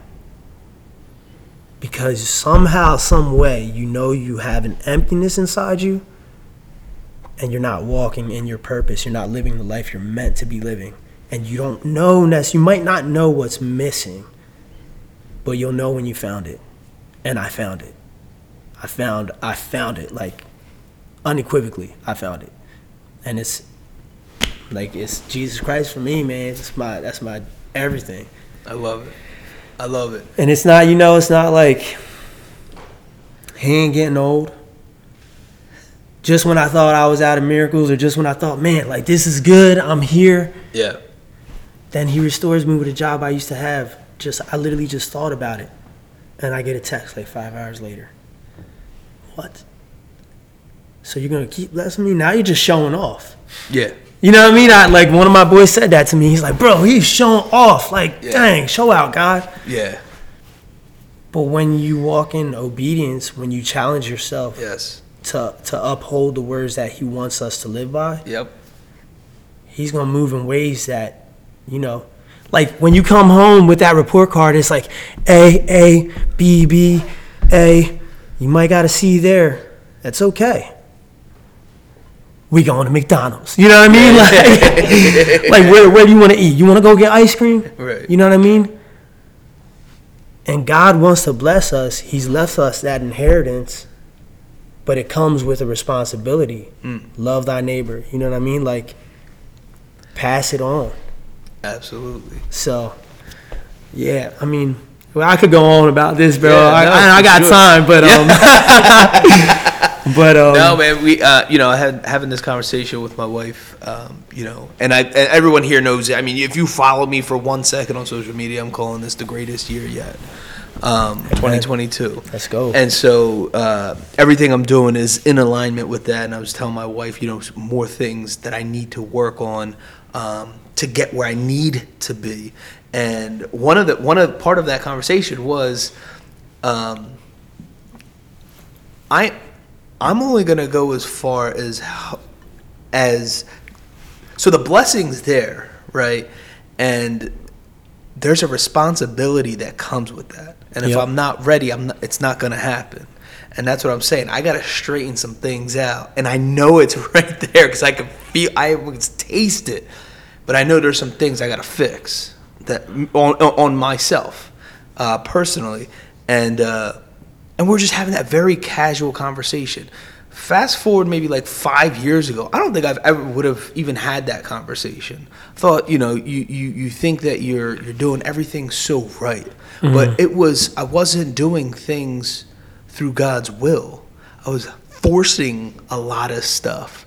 Because somehow, some way, you know you have an emptiness inside you and you're not walking in your purpose. You're not living the life you're meant to be living. And you don't know, Ness, you might not know what's missing, but you'll know when you found it. And I found it. I found I found it like unequivocally. I found it. And it's like it's Jesus Christ for me, man. It's my that's my everything. I love it. I love it. And it's not, you know, it's not like he ain't getting old. Just when I thought I was out of miracles, or just when I thought, man, like this is good, I'm here. Yeah. Then he restores me with a job I used to have. Just I literally just thought about it, and I get a text like five hours later. What? So you're gonna keep blessing me? Now you're just showing off. Yeah. You know what I mean? I like one of my boys said that to me. He's like, bro, he's showing off. Like, Yeah. dang, show out, God. Yeah. But when you walk in obedience, when you challenge yourself Yes. to to uphold the words that He wants us to live by, Yep. He's gonna move in ways that, you know, like when you come home with that report card, it's like A A B B A. You might got a C there. That's okay. We going to McDonald's. You know what I mean? Like, [LAUGHS] like where where do you want to eat? You want to go get ice cream? Right. You know what I mean? And God wants to bless us. He's left us that inheritance, but it comes with a responsibility. Mm. Love thy neighbor. You know what I mean? Like, pass it on. Absolutely. So, yeah, I mean, well, I could go on about this, bro. Yeah, I, no, I, I for got sure. time, but um, [LAUGHS] [LAUGHS] [LAUGHS] but um, no, man. We, uh, you know, I had having this conversation with my wife. Um, you know, and I, and everyone here knows. I mean, if you follow me for one second on social media, I'm calling this the greatest year yet. Um, 2022. Let's go. And so uh, everything I'm doing is in alignment with that. And I was telling my wife, you know, more things that I need to work on um, to get where I need to be. And one of the one of part of that conversation was, um, I I'm only gonna go as far as as so the blessings there, right? And there's a responsibility that comes with that. And if Yep. I'm not ready, I'm not, it's not going to happen. And that's what I'm saying. I got to straighten some things out. And I know it's [LAUGHS] right there cuz I can feel I can taste it. But I know there's some things I got to fix that on on myself uh, personally, and uh, and we're just having that very casual conversation. Fast forward maybe like five years ago, I don't think I've ever would have even had that conversation. Thought you know you you, you think that you're you're doing everything so right, but it was I wasn't doing things through God's will. I was forcing a lot of stuff.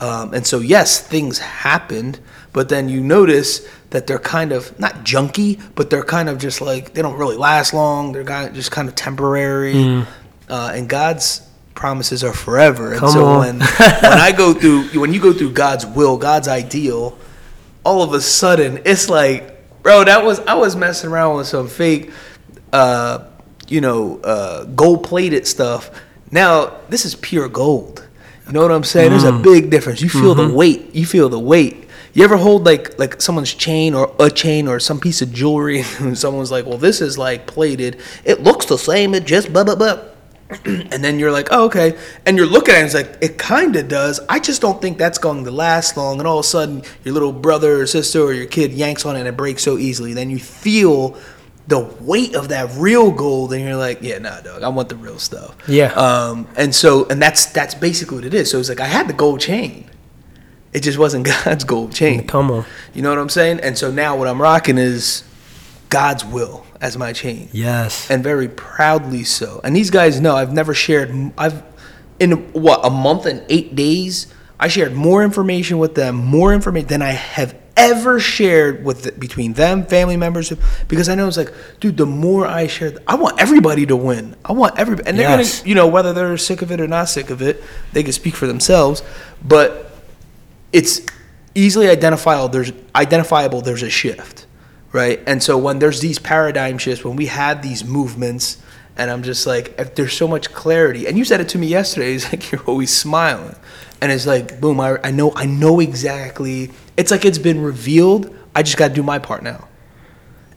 Um, and so, yes, things happened, but then you notice that they're kind of not junky, but they're kind of just like they don't really last long. They're kind of just kind of temporary. Uh, and God's promises are forever. And Come so on. when when I go through [LAUGHS] when you go through God's will, God's ideal, all of a sudden it's like, bro, that was I was messing around with some fake, uh, you know, uh, gold plated stuff. Now this is pure gold. You know what I'm saying? There's a big difference. You feel the weight. You feel the weight. You ever hold like like someone's chain or a chain or some piece of jewelry [LAUGHS] and someone's like, "Well, this is like plated. It looks the same. It just blah blah blah." and then you're like, oh, okay. And you're looking at it, and it's like, it kind of does. I just don't think that's going to last long. And all of a sudden, your little brother or sister or your kid yanks on it and it breaks so easily. Then you feel the weight of that real gold, and you're like, yeah, nah, dog, I want the real stuff. Yeah. Um, and so, and that's that's basically what it is. So it's like I had the gold chain. It just wasn't [LAUGHS] God's gold chain. Come on. You know what I'm saying? And so now what I'm rocking is God's will as my chain Yes. and very proudly so. And these guys know I've never shared. I've in what a month and eight days. I shared more information with them, more information than I have ever shared with the, between them, family members, because I know it's like, dude, the more I share, I want everybody to win. I want everybody, and they're Yes. gonna, you know, whether they're sick of it or not sick of it, they can speak for themselves. But it's easily identifiable. There's identifiable. There's a shift, right? And so when there's these paradigm shifts, when we have these movements, and I'm just like, if there's so much clarity. And you said it to me yesterday. [LAUGHS] It's like you're always smiling, and it's like, boom. I, I know. I know exactly. It's like it's been revealed. I just got to do my part now.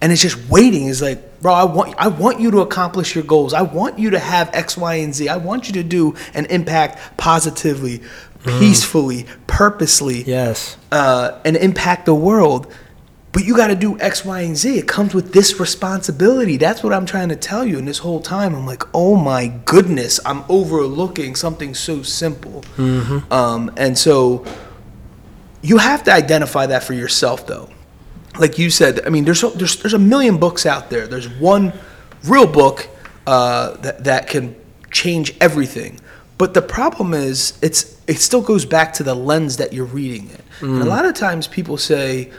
And it's just waiting. Is like, bro, I want I want you to accomplish your goals. I want you to have X, Y, and Z. I want you to do an impact positively, peacefully, purposely Yes. uh, and impact the world. But you got to do X, Y, and Z. It comes with this responsibility. That's what I'm trying to tell you. And this whole time, I'm like, oh my goodness, I'm overlooking something so simple. Um, and so you have to identify that for yourself, though. Like you said, I mean, there's a, there's there's a million books out there. There's one real book uh, that that can change everything. But the problem is, it's it still goes back to the lens that you're reading it. And a mm. lot of times, people say,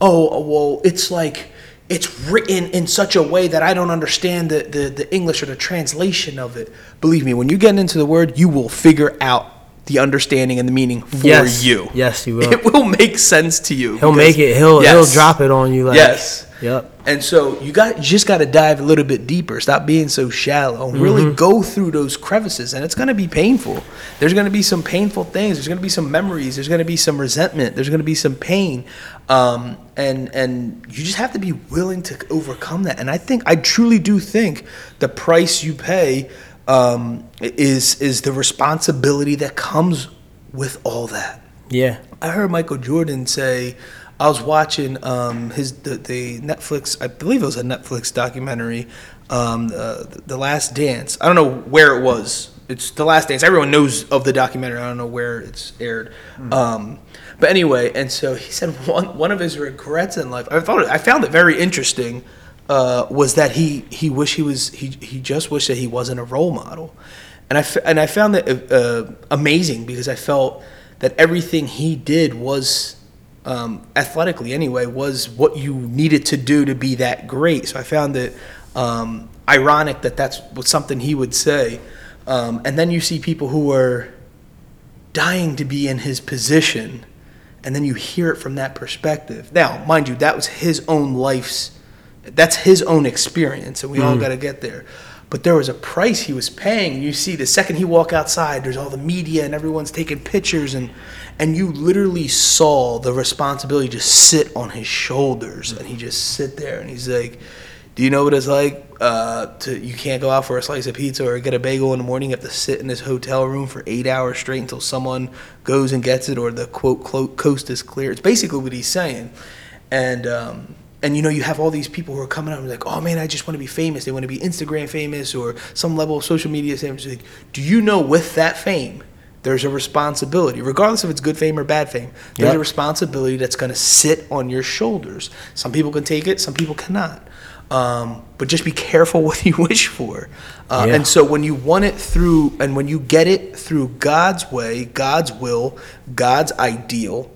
"Oh, well, it's like." It's written in such a way that I don't understand the, the, the English or the translation of it. Believe me, when you get into the word, you will figure out the understanding and the meaning for Yes. you. Yes, you will. [LAUGHS] It will make sense to you. He'll make it. He'll Yes. he'll drop it on you. Like, Yes. Yep. And so you got you just got to dive a little bit deeper. Stop being so shallow. and Really Mm-hmm. go through those crevices, and it's going to be painful. There's going to be some painful things. There's going to be some memories. There's going to be some resentment. There's going to be some pain, um, and and you just have to be willing to overcome that. And I think I truly do think the price you pay um, is is the responsibility that comes with all that. Yeah. I heard Michael Jordan say, I was watching um, his the, the Netflix, I believe it was a Netflix documentary, um, uh, the Last Dance. I don't know where it was. It's the Last Dance. Everyone knows of the documentary. I don't know where it's aired. Um, but anyway, and so he said one one of his regrets in life. I thought it, I found it very interesting. Uh, was that he he wish he was he he just wished that he wasn't a role model, and I f- and I found that uh, amazing because I felt that everything he did was um, athletically anyway was what you needed to do to be that great. So I found it um, ironic that that's what something he would say. Um, and then you see people who are dying to be in his position, and then you hear it from that perspective. Now, mind you, that was his own life's, that's his own experience, and we all got to get there. But there was a price he was paying. You see, the second he walk outside, there's all the media and everyone's taking pictures, and and you literally saw the responsibility just sit on his shoulders, and he just sit there, and he's like, "Do you know what it's like? Uh, to you can't go out for a slice of pizza or get a bagel in the morning. You have to sit in this hotel room for eight hours straight until someone goes and gets it, or the quote clo- coast is clear." It's basically what he's saying, and um, and you know you have all these people who are coming out and like, oh man, I just want to be famous. They want to be Instagram famous or some level of social media famous. Like, do you know with that fame, there's a responsibility, regardless if it's good fame or bad fame. There's Yep. a responsibility that's going to sit on your shoulders. Some people can take it, some people cannot. Um, but just be careful [LAUGHS] what you wish for. Uh, Yeah. And so when you want it through, and when you get it through God's way, God's will, God's ideal,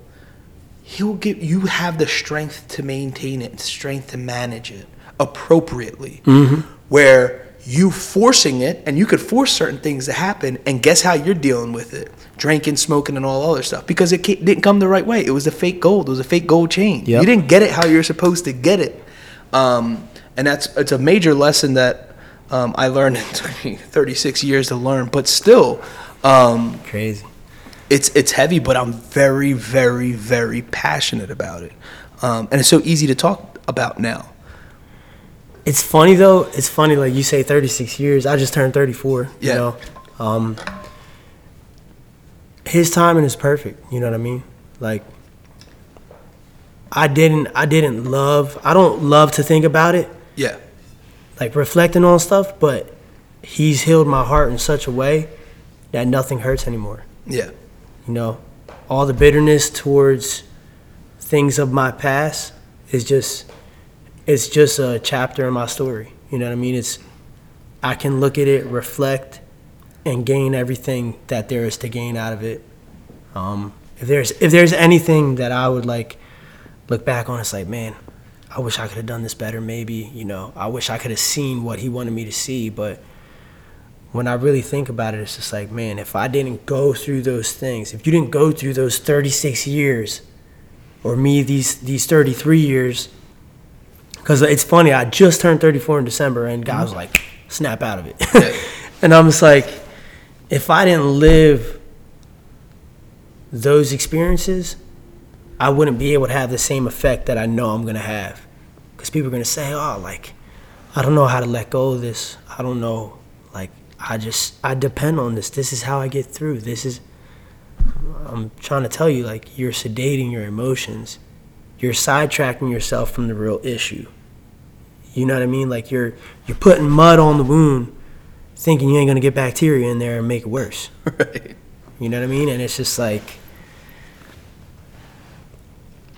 He'll give you have the strength to maintain it, strength to manage it appropriately. Where you forcing it, and you could force certain things to happen, and guess how you're dealing with it? Drinking, smoking, and all other stuff because it didn't come the right way. It was a fake gold. It was a fake gold chain. Yep. You didn't get it how you're supposed to get it, um, and that's it's a major lesson that um, I learned. It took me 36 years to learn, but still. Um, Crazy. It's it's heavy, but I'm very, very, very passionate about it, um, and it's so easy to talk about now. It's funny though. It's funny like you say 36 years. I just turned 34. Yeah. You know, um, his timing is perfect. You know what I mean? Like, I didn't. I didn't love. I don't love to think about it, Yeah, like reflecting on stuff. But he's healed my heart in such a way that nothing hurts anymore. yeah, You know, all the bitterness towards things of my past is just it's just a chapter in my story. You know what I mean? It's I can look at it, reflect, and gain everything that there is to gain out of it. Um, if there's if there's anything that I would like look back on, it's like, man, I wish I could have done this better. Maybe you know, I wish I could have seen what he wanted me to see, but when I really think about it, it's just like, man, if I didn't go through those things, if you didn't go through those 36 years, or me these these 33 years, because it's funny, I just turned 34 in December, and God was mm-hmm. like, snap out of it, Yeah. [LAUGHS] and I'm just like, if I didn't live those experiences, I wouldn't be able to have the same effect that I know I'm gonna have, because people are gonna say, oh, like, I don't know how to let go of this. I don't know. Like, I just, I depend on this. This is how I get through. This is, I'm trying to tell you, like, you're sedating your emotions. You're sidetracking yourself from the real issue. You know what I mean? Like, you're, you're putting mud on the wound, thinking you ain't gonna get bacteria in there and make it worse. [LAUGHS] right. You know what I mean? And it's just like,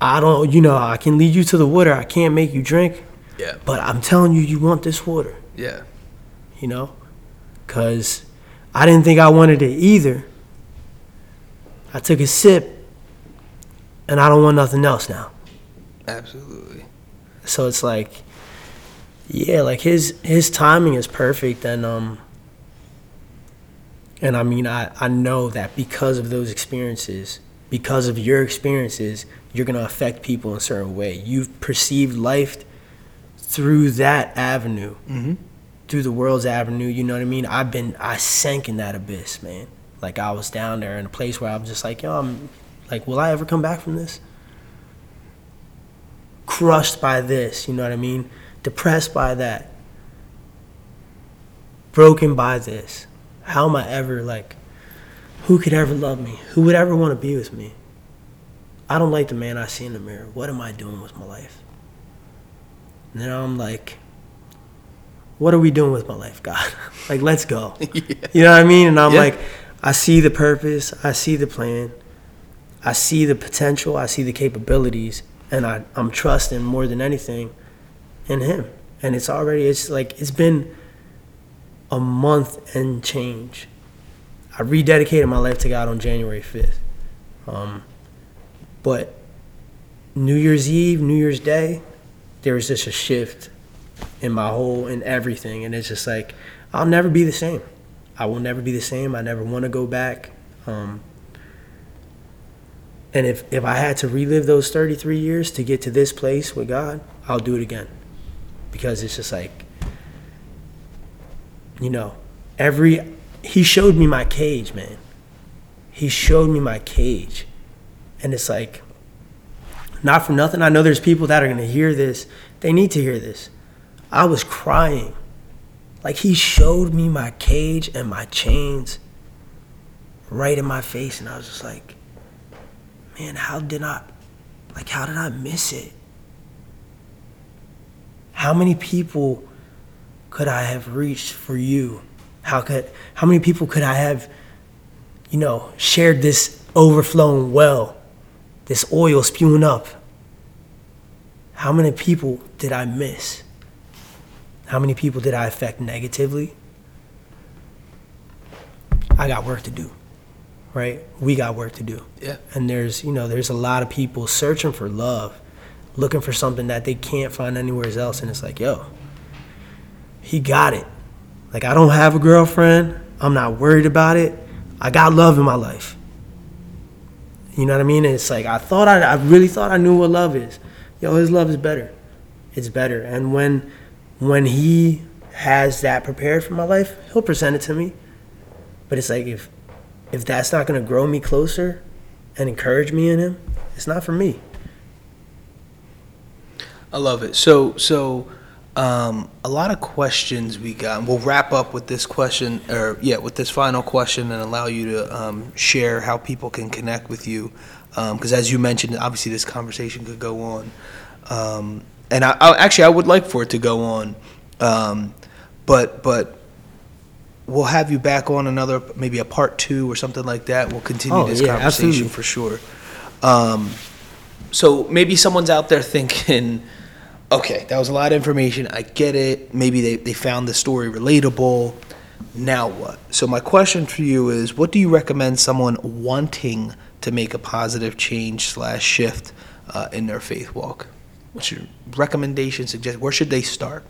I don't, you know, I can lead you to the water. I can't make you drink, Yeah, but I'm telling you, you want this water yeah, you know? Because I didn't think I wanted it either. I took a sip, and I don't want nothing else now. absolutely. So it's like, yeah, like his his timing is perfect, and um, and I mean, I I know that because of those experiences, because of your experiences, you're gonna affect people in a certain way. You've perceived life through that avenue Mm-hmm. Through the world's avenue. You know what I mean? I've been I sank in that abyss, man. Like I was down there in a place where I was just like, yo, I'm like, will I ever come back from this? Crushed by this, you know what I mean? Depressed by that. Broken by this. How am I ever like? Who could ever love me? Who would ever want to be with me? I don't like the man I see in the mirror. What am I doing with my life? And then I'm like, what are we doing with my life, God? [LAUGHS] like, let's go. [LAUGHS] You know what I mean? And I'm Yeah. like, I see the purpose, I see the plan, I see the potential, I see the capabilities, and I, I'm trusting more than anything in Him. And it's already, it's like, it's been a month and change. I rededicated my life to God on January 5th. Um, but New Year's Eve, New Year's Day, there was just a shift in my whole in everything. And it's just like i'll never be the same. I will never be the same. I never want to go back. Um, and if if i had to relive those 33 years to get to this place with god i'll do it again. Because it's just like you know every he showed me my cage man. He showed me my cage. And it's like not for nothing. I know there's people that are going to hear this. They need to hear this I was crying. Like he showed me my cage and my chains right in my face and I was just like, man, how did I like how did I miss it? how many people could I have reached for you? How could how many people could I have, you know, shared this overflowing well, this oil spewing up? How many people did I miss? How many people did I affect negatively? I got work to do, right? We got work to do. Yeah. And there's, you know, there's a lot of people searching for love, looking for something that they can't find anywhere else. And it's like, yo, he got it. Like, I don't have a girlfriend. I'm not worried about it. I got love in my life. You know what I mean? And it's like, I thought I, I really thought I knew what love is. Yo, his love is better. It's better. And when, when he has that prepared for my life, he'll present it to me. But it's like, if, if that's not going to grow me closer and encourage me in him, it's not for me. I love it. So, so um, a lot of questions we got. We'll wrap up with this question, or yeah, with this final question, and allow you to um, share how people can connect with you. Because as you mentioned, obviously this conversation could go on, um, and I, I actually I would like for it to go on, um, but but we'll have you back on another maybe a part two or something like that. We'll continue Oh, this yeah, conversation absolutely. for sure. Um, so maybe someone's out there thinking, [LAUGHS] okay, that was a lot of information. I get it. Maybe they, they found the story relatable. Now what? So my question for you is, what do you recommend someone wanting to make a positive change slash shift uh, in their faith walk? What's your recommendation? Suggest where should they start?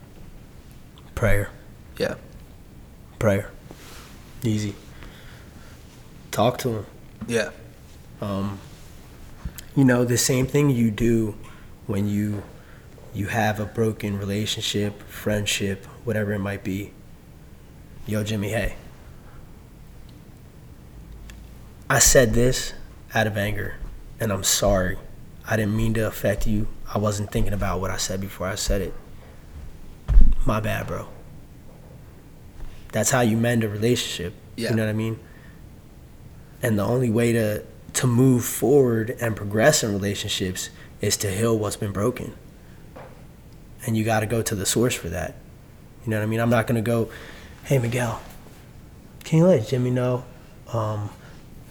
Prayer. Yeah. Prayer. Easy. Talk to him. Yeah. Um, you know, the same thing you do when you you have a broken relationship, friendship, whatever it might be. Yo, Jimmy, hey. I said this out of anger, and I'm sorry. I didn't mean to affect you. I wasn't thinking about what I said before I said it. My bad, bro. That's how you mend a relationship. Yeah. You know what I mean? And the only way to to move forward and progress in relationships is to heal what's been broken. And you got to go to the source for that. You know what I mean? I'm not going to go, "Hey Miguel, can you let Jimmy know?" Um,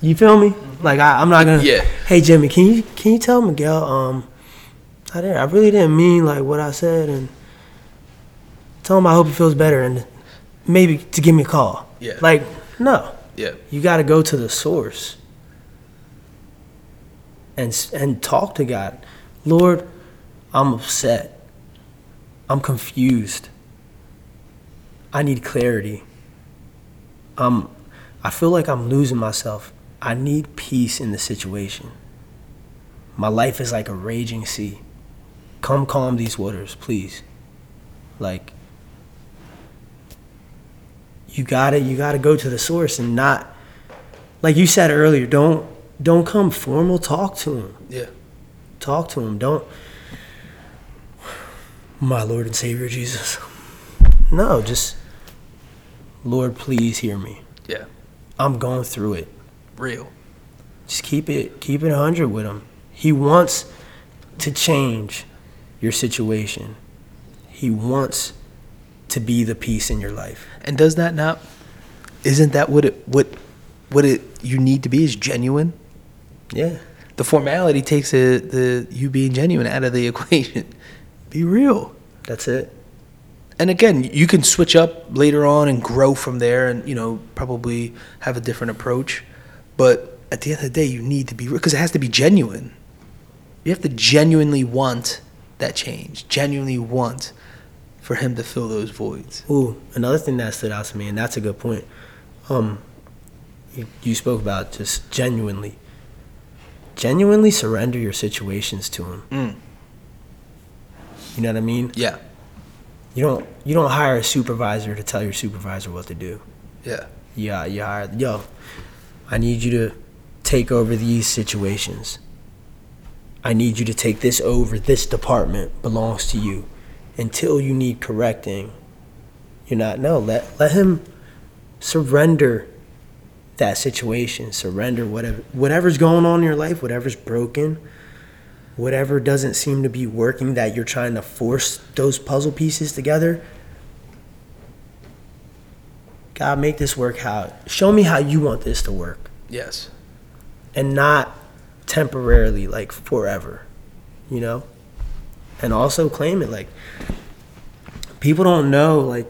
you feel me? Like I, I'm not gonna. Yeah. Hey Jimmy, can you can you tell Miguel? Um, I didn't. I really didn't mean like what I said, and tell him I hope he feels better, and maybe to give me a call. Yeah. Like no, Yeah. you got to go to the source and and talk to God. Lord, I'm upset. I'm confused. I need clarity. I'm I feel like I'm losing myself. I need peace in the situation. My life is like a raging sea. Come calm these waters, please. Like you gotta you gotta go to the source and not like you said earlier don't don't come formal talk to him Yeah. talk to him don't my lord and savior jesus no just lord please hear me Yeah. i'm going through it Real. just keep it keep it 100 with him he wants to change your situation he wants to be the peace in your life And does that not? Isn't that what it what what it you need to be is genuine? yeah The formality takes the the you being genuine out of the [LAUGHS] equation. Be real. that's it And again, you can switch up later on and grow from there, and you know probably have a different approach. But at the end of the day, you need to be because it has to be genuine. You have to genuinely want that change. Genuinely want for him to fill those voids. Ooh, another thing that stood out to me, and that's a good point. Um, you, you spoke about just genuinely, genuinely surrender your situations to him. Mm. You know what I mean? Yeah. You don't you don't hire a supervisor to tell your supervisor what to do. Yeah. Yeah, you hire yo. I need you to take over these situations. I need you to take this over. This department belongs to you. Until you need correcting, you're not. No, let let him surrender that situation. Surrender whatever whatever's going on in your life, whatever's broken. whatever doesn't seem to be working that you're trying to force those puzzle pieces together. God, make this work how show me how you want this to work Yes. and not temporarily like forever you know? And also claim it like people don't know like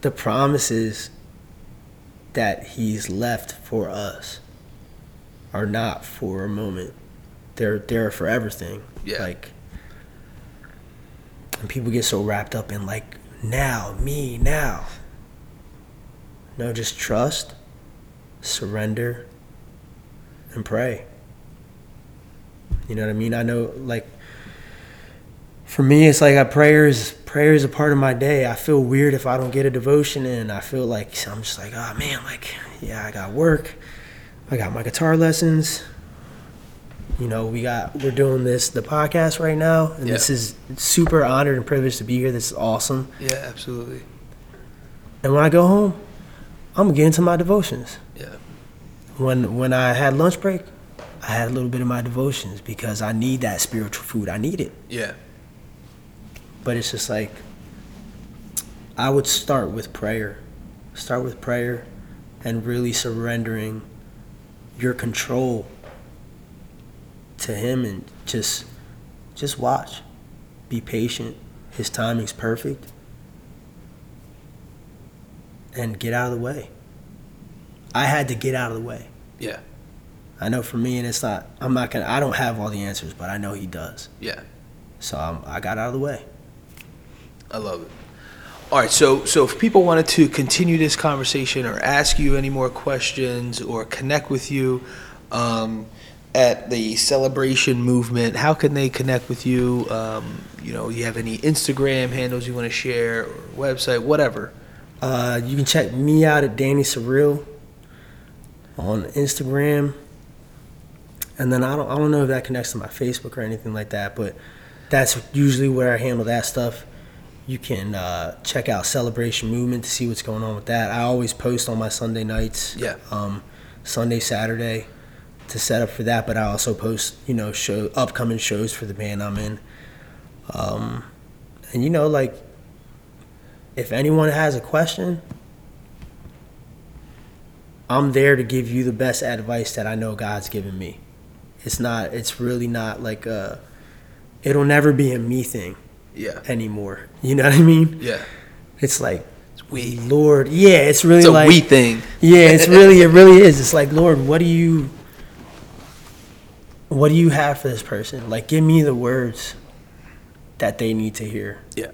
the promises that he's left for us are not for a moment. They're they're a forever thing. Yeah. like and people get so wrapped up in like now me now. No just trust surrender and pray you know what I mean? I know like for me it's like a prayer is prayer is a part of my day. I feel weird if I don't get a devotion in. I feel like I'm just like, oh man, like yeah, I got work. I got my guitar lessons. You know, we got we're doing this the podcast right now and this is super honored and privileged to be here. This is awesome. Yeah, absolutely. And when I go home, I'm gonna get into my devotions. Yeah. When when I had lunch break, I had a little bit of my devotions because I need that spiritual food. I need it. Yeah. But it's just like I would start with prayer. Start with prayer and really surrendering your control to him and just just watch. Be patient. His timing's perfect. And get out of the way. I had to get out of the way. Yeah. I know for me, and it's not. I'm not gonna. I don't have all the answers, but I know he does. Yeah. So I'm, I got out of the way. I love it. All right, so so if people wanted to continue this conversation or ask you any more questions or connect with you um, at the celebration movement, how can they connect with you? Um, you know, you have any Instagram handles you want to share or website, whatever. Uh, you can check me out at Danny Surreal on Instagram, and then I don't. I don't know if that connects to my Facebook or anything like that, but that's usually where I handle that stuff. You can uh, check out Celebration Movement to see what's going on with that. I always post on my Sunday nights. Yeah. Um, Sunday, Saturday, to set up for that. But I also post, you know, show upcoming shows for the band I'm in. Um, and you know, like, if anyone has a question, I'm there to give you the best advice that I know God's given me. It's not. It's really not like a. It'll never be a me thing Yeah. anymore. You know what I mean? Yeah. It's like, we. Lord, yeah, it's really It's a like we thing. yeah, it's [LAUGHS] really it really is. It's like, Lord, what do you what do you have for this person? Like give me the words that they need to hear. Yeah.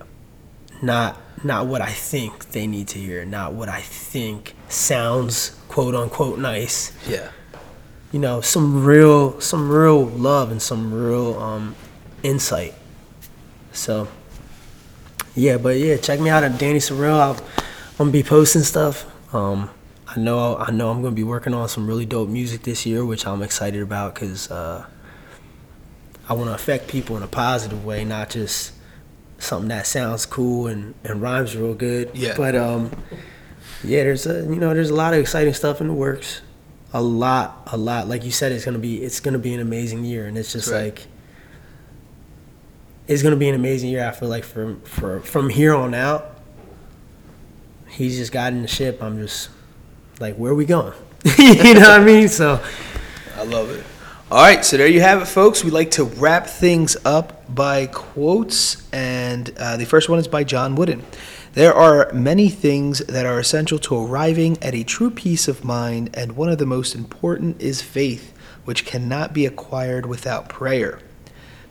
Not not what I think they need to hear, not what I think sounds quote unquote nice. Yeah. You know, some real some real love and some real um insight. So yeah, but yeah, check me out at Danny Sorrell. I'll, I'm gonna be posting stuff. Um, I know I know I'm gonna be working on some really dope music this year, which I'm excited about because uh, I want to affect people in a positive way, not just something that sounds cool and, and rhymes real good. Yeah. But um, yeah, there's a you know there's a lot of exciting stuff in the works. A lot, a lot. Like you said, it's gonna be it's gonna be an amazing year, and it's just Right. like it's gonna be an amazing year. I feel like from for from here on out, he's just guiding the ship. I'm just like, where are we going? [LAUGHS] you know what I mean? So I love it. All right, so there you have it, folks. We like to wrap things up by quotes, and uh, the first one is by John Wooden. There are many things that are essential to arriving at a true peace of mind, and one of the most important is faith, which cannot be acquired without prayer.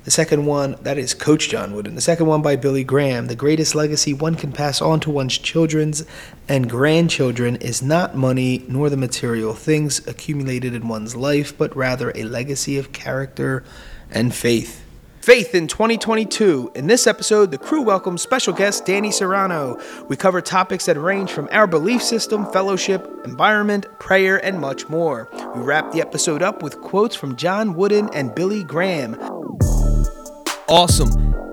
The second one, that is Coach John Wooden. The second one by Billy Graham. The greatest legacy one can pass on to one's children's and grandchildren is not money nor the material things accumulated in one's life, but rather a legacy of character and faith. Faith in 2022. In this episode, the crew welcomes special guest Danny Serrano. We cover topics that range from our belief system, fellowship, environment, prayer, and much more. We wrap the episode up with quotes from John Wooden and Billy Graham. Awesome.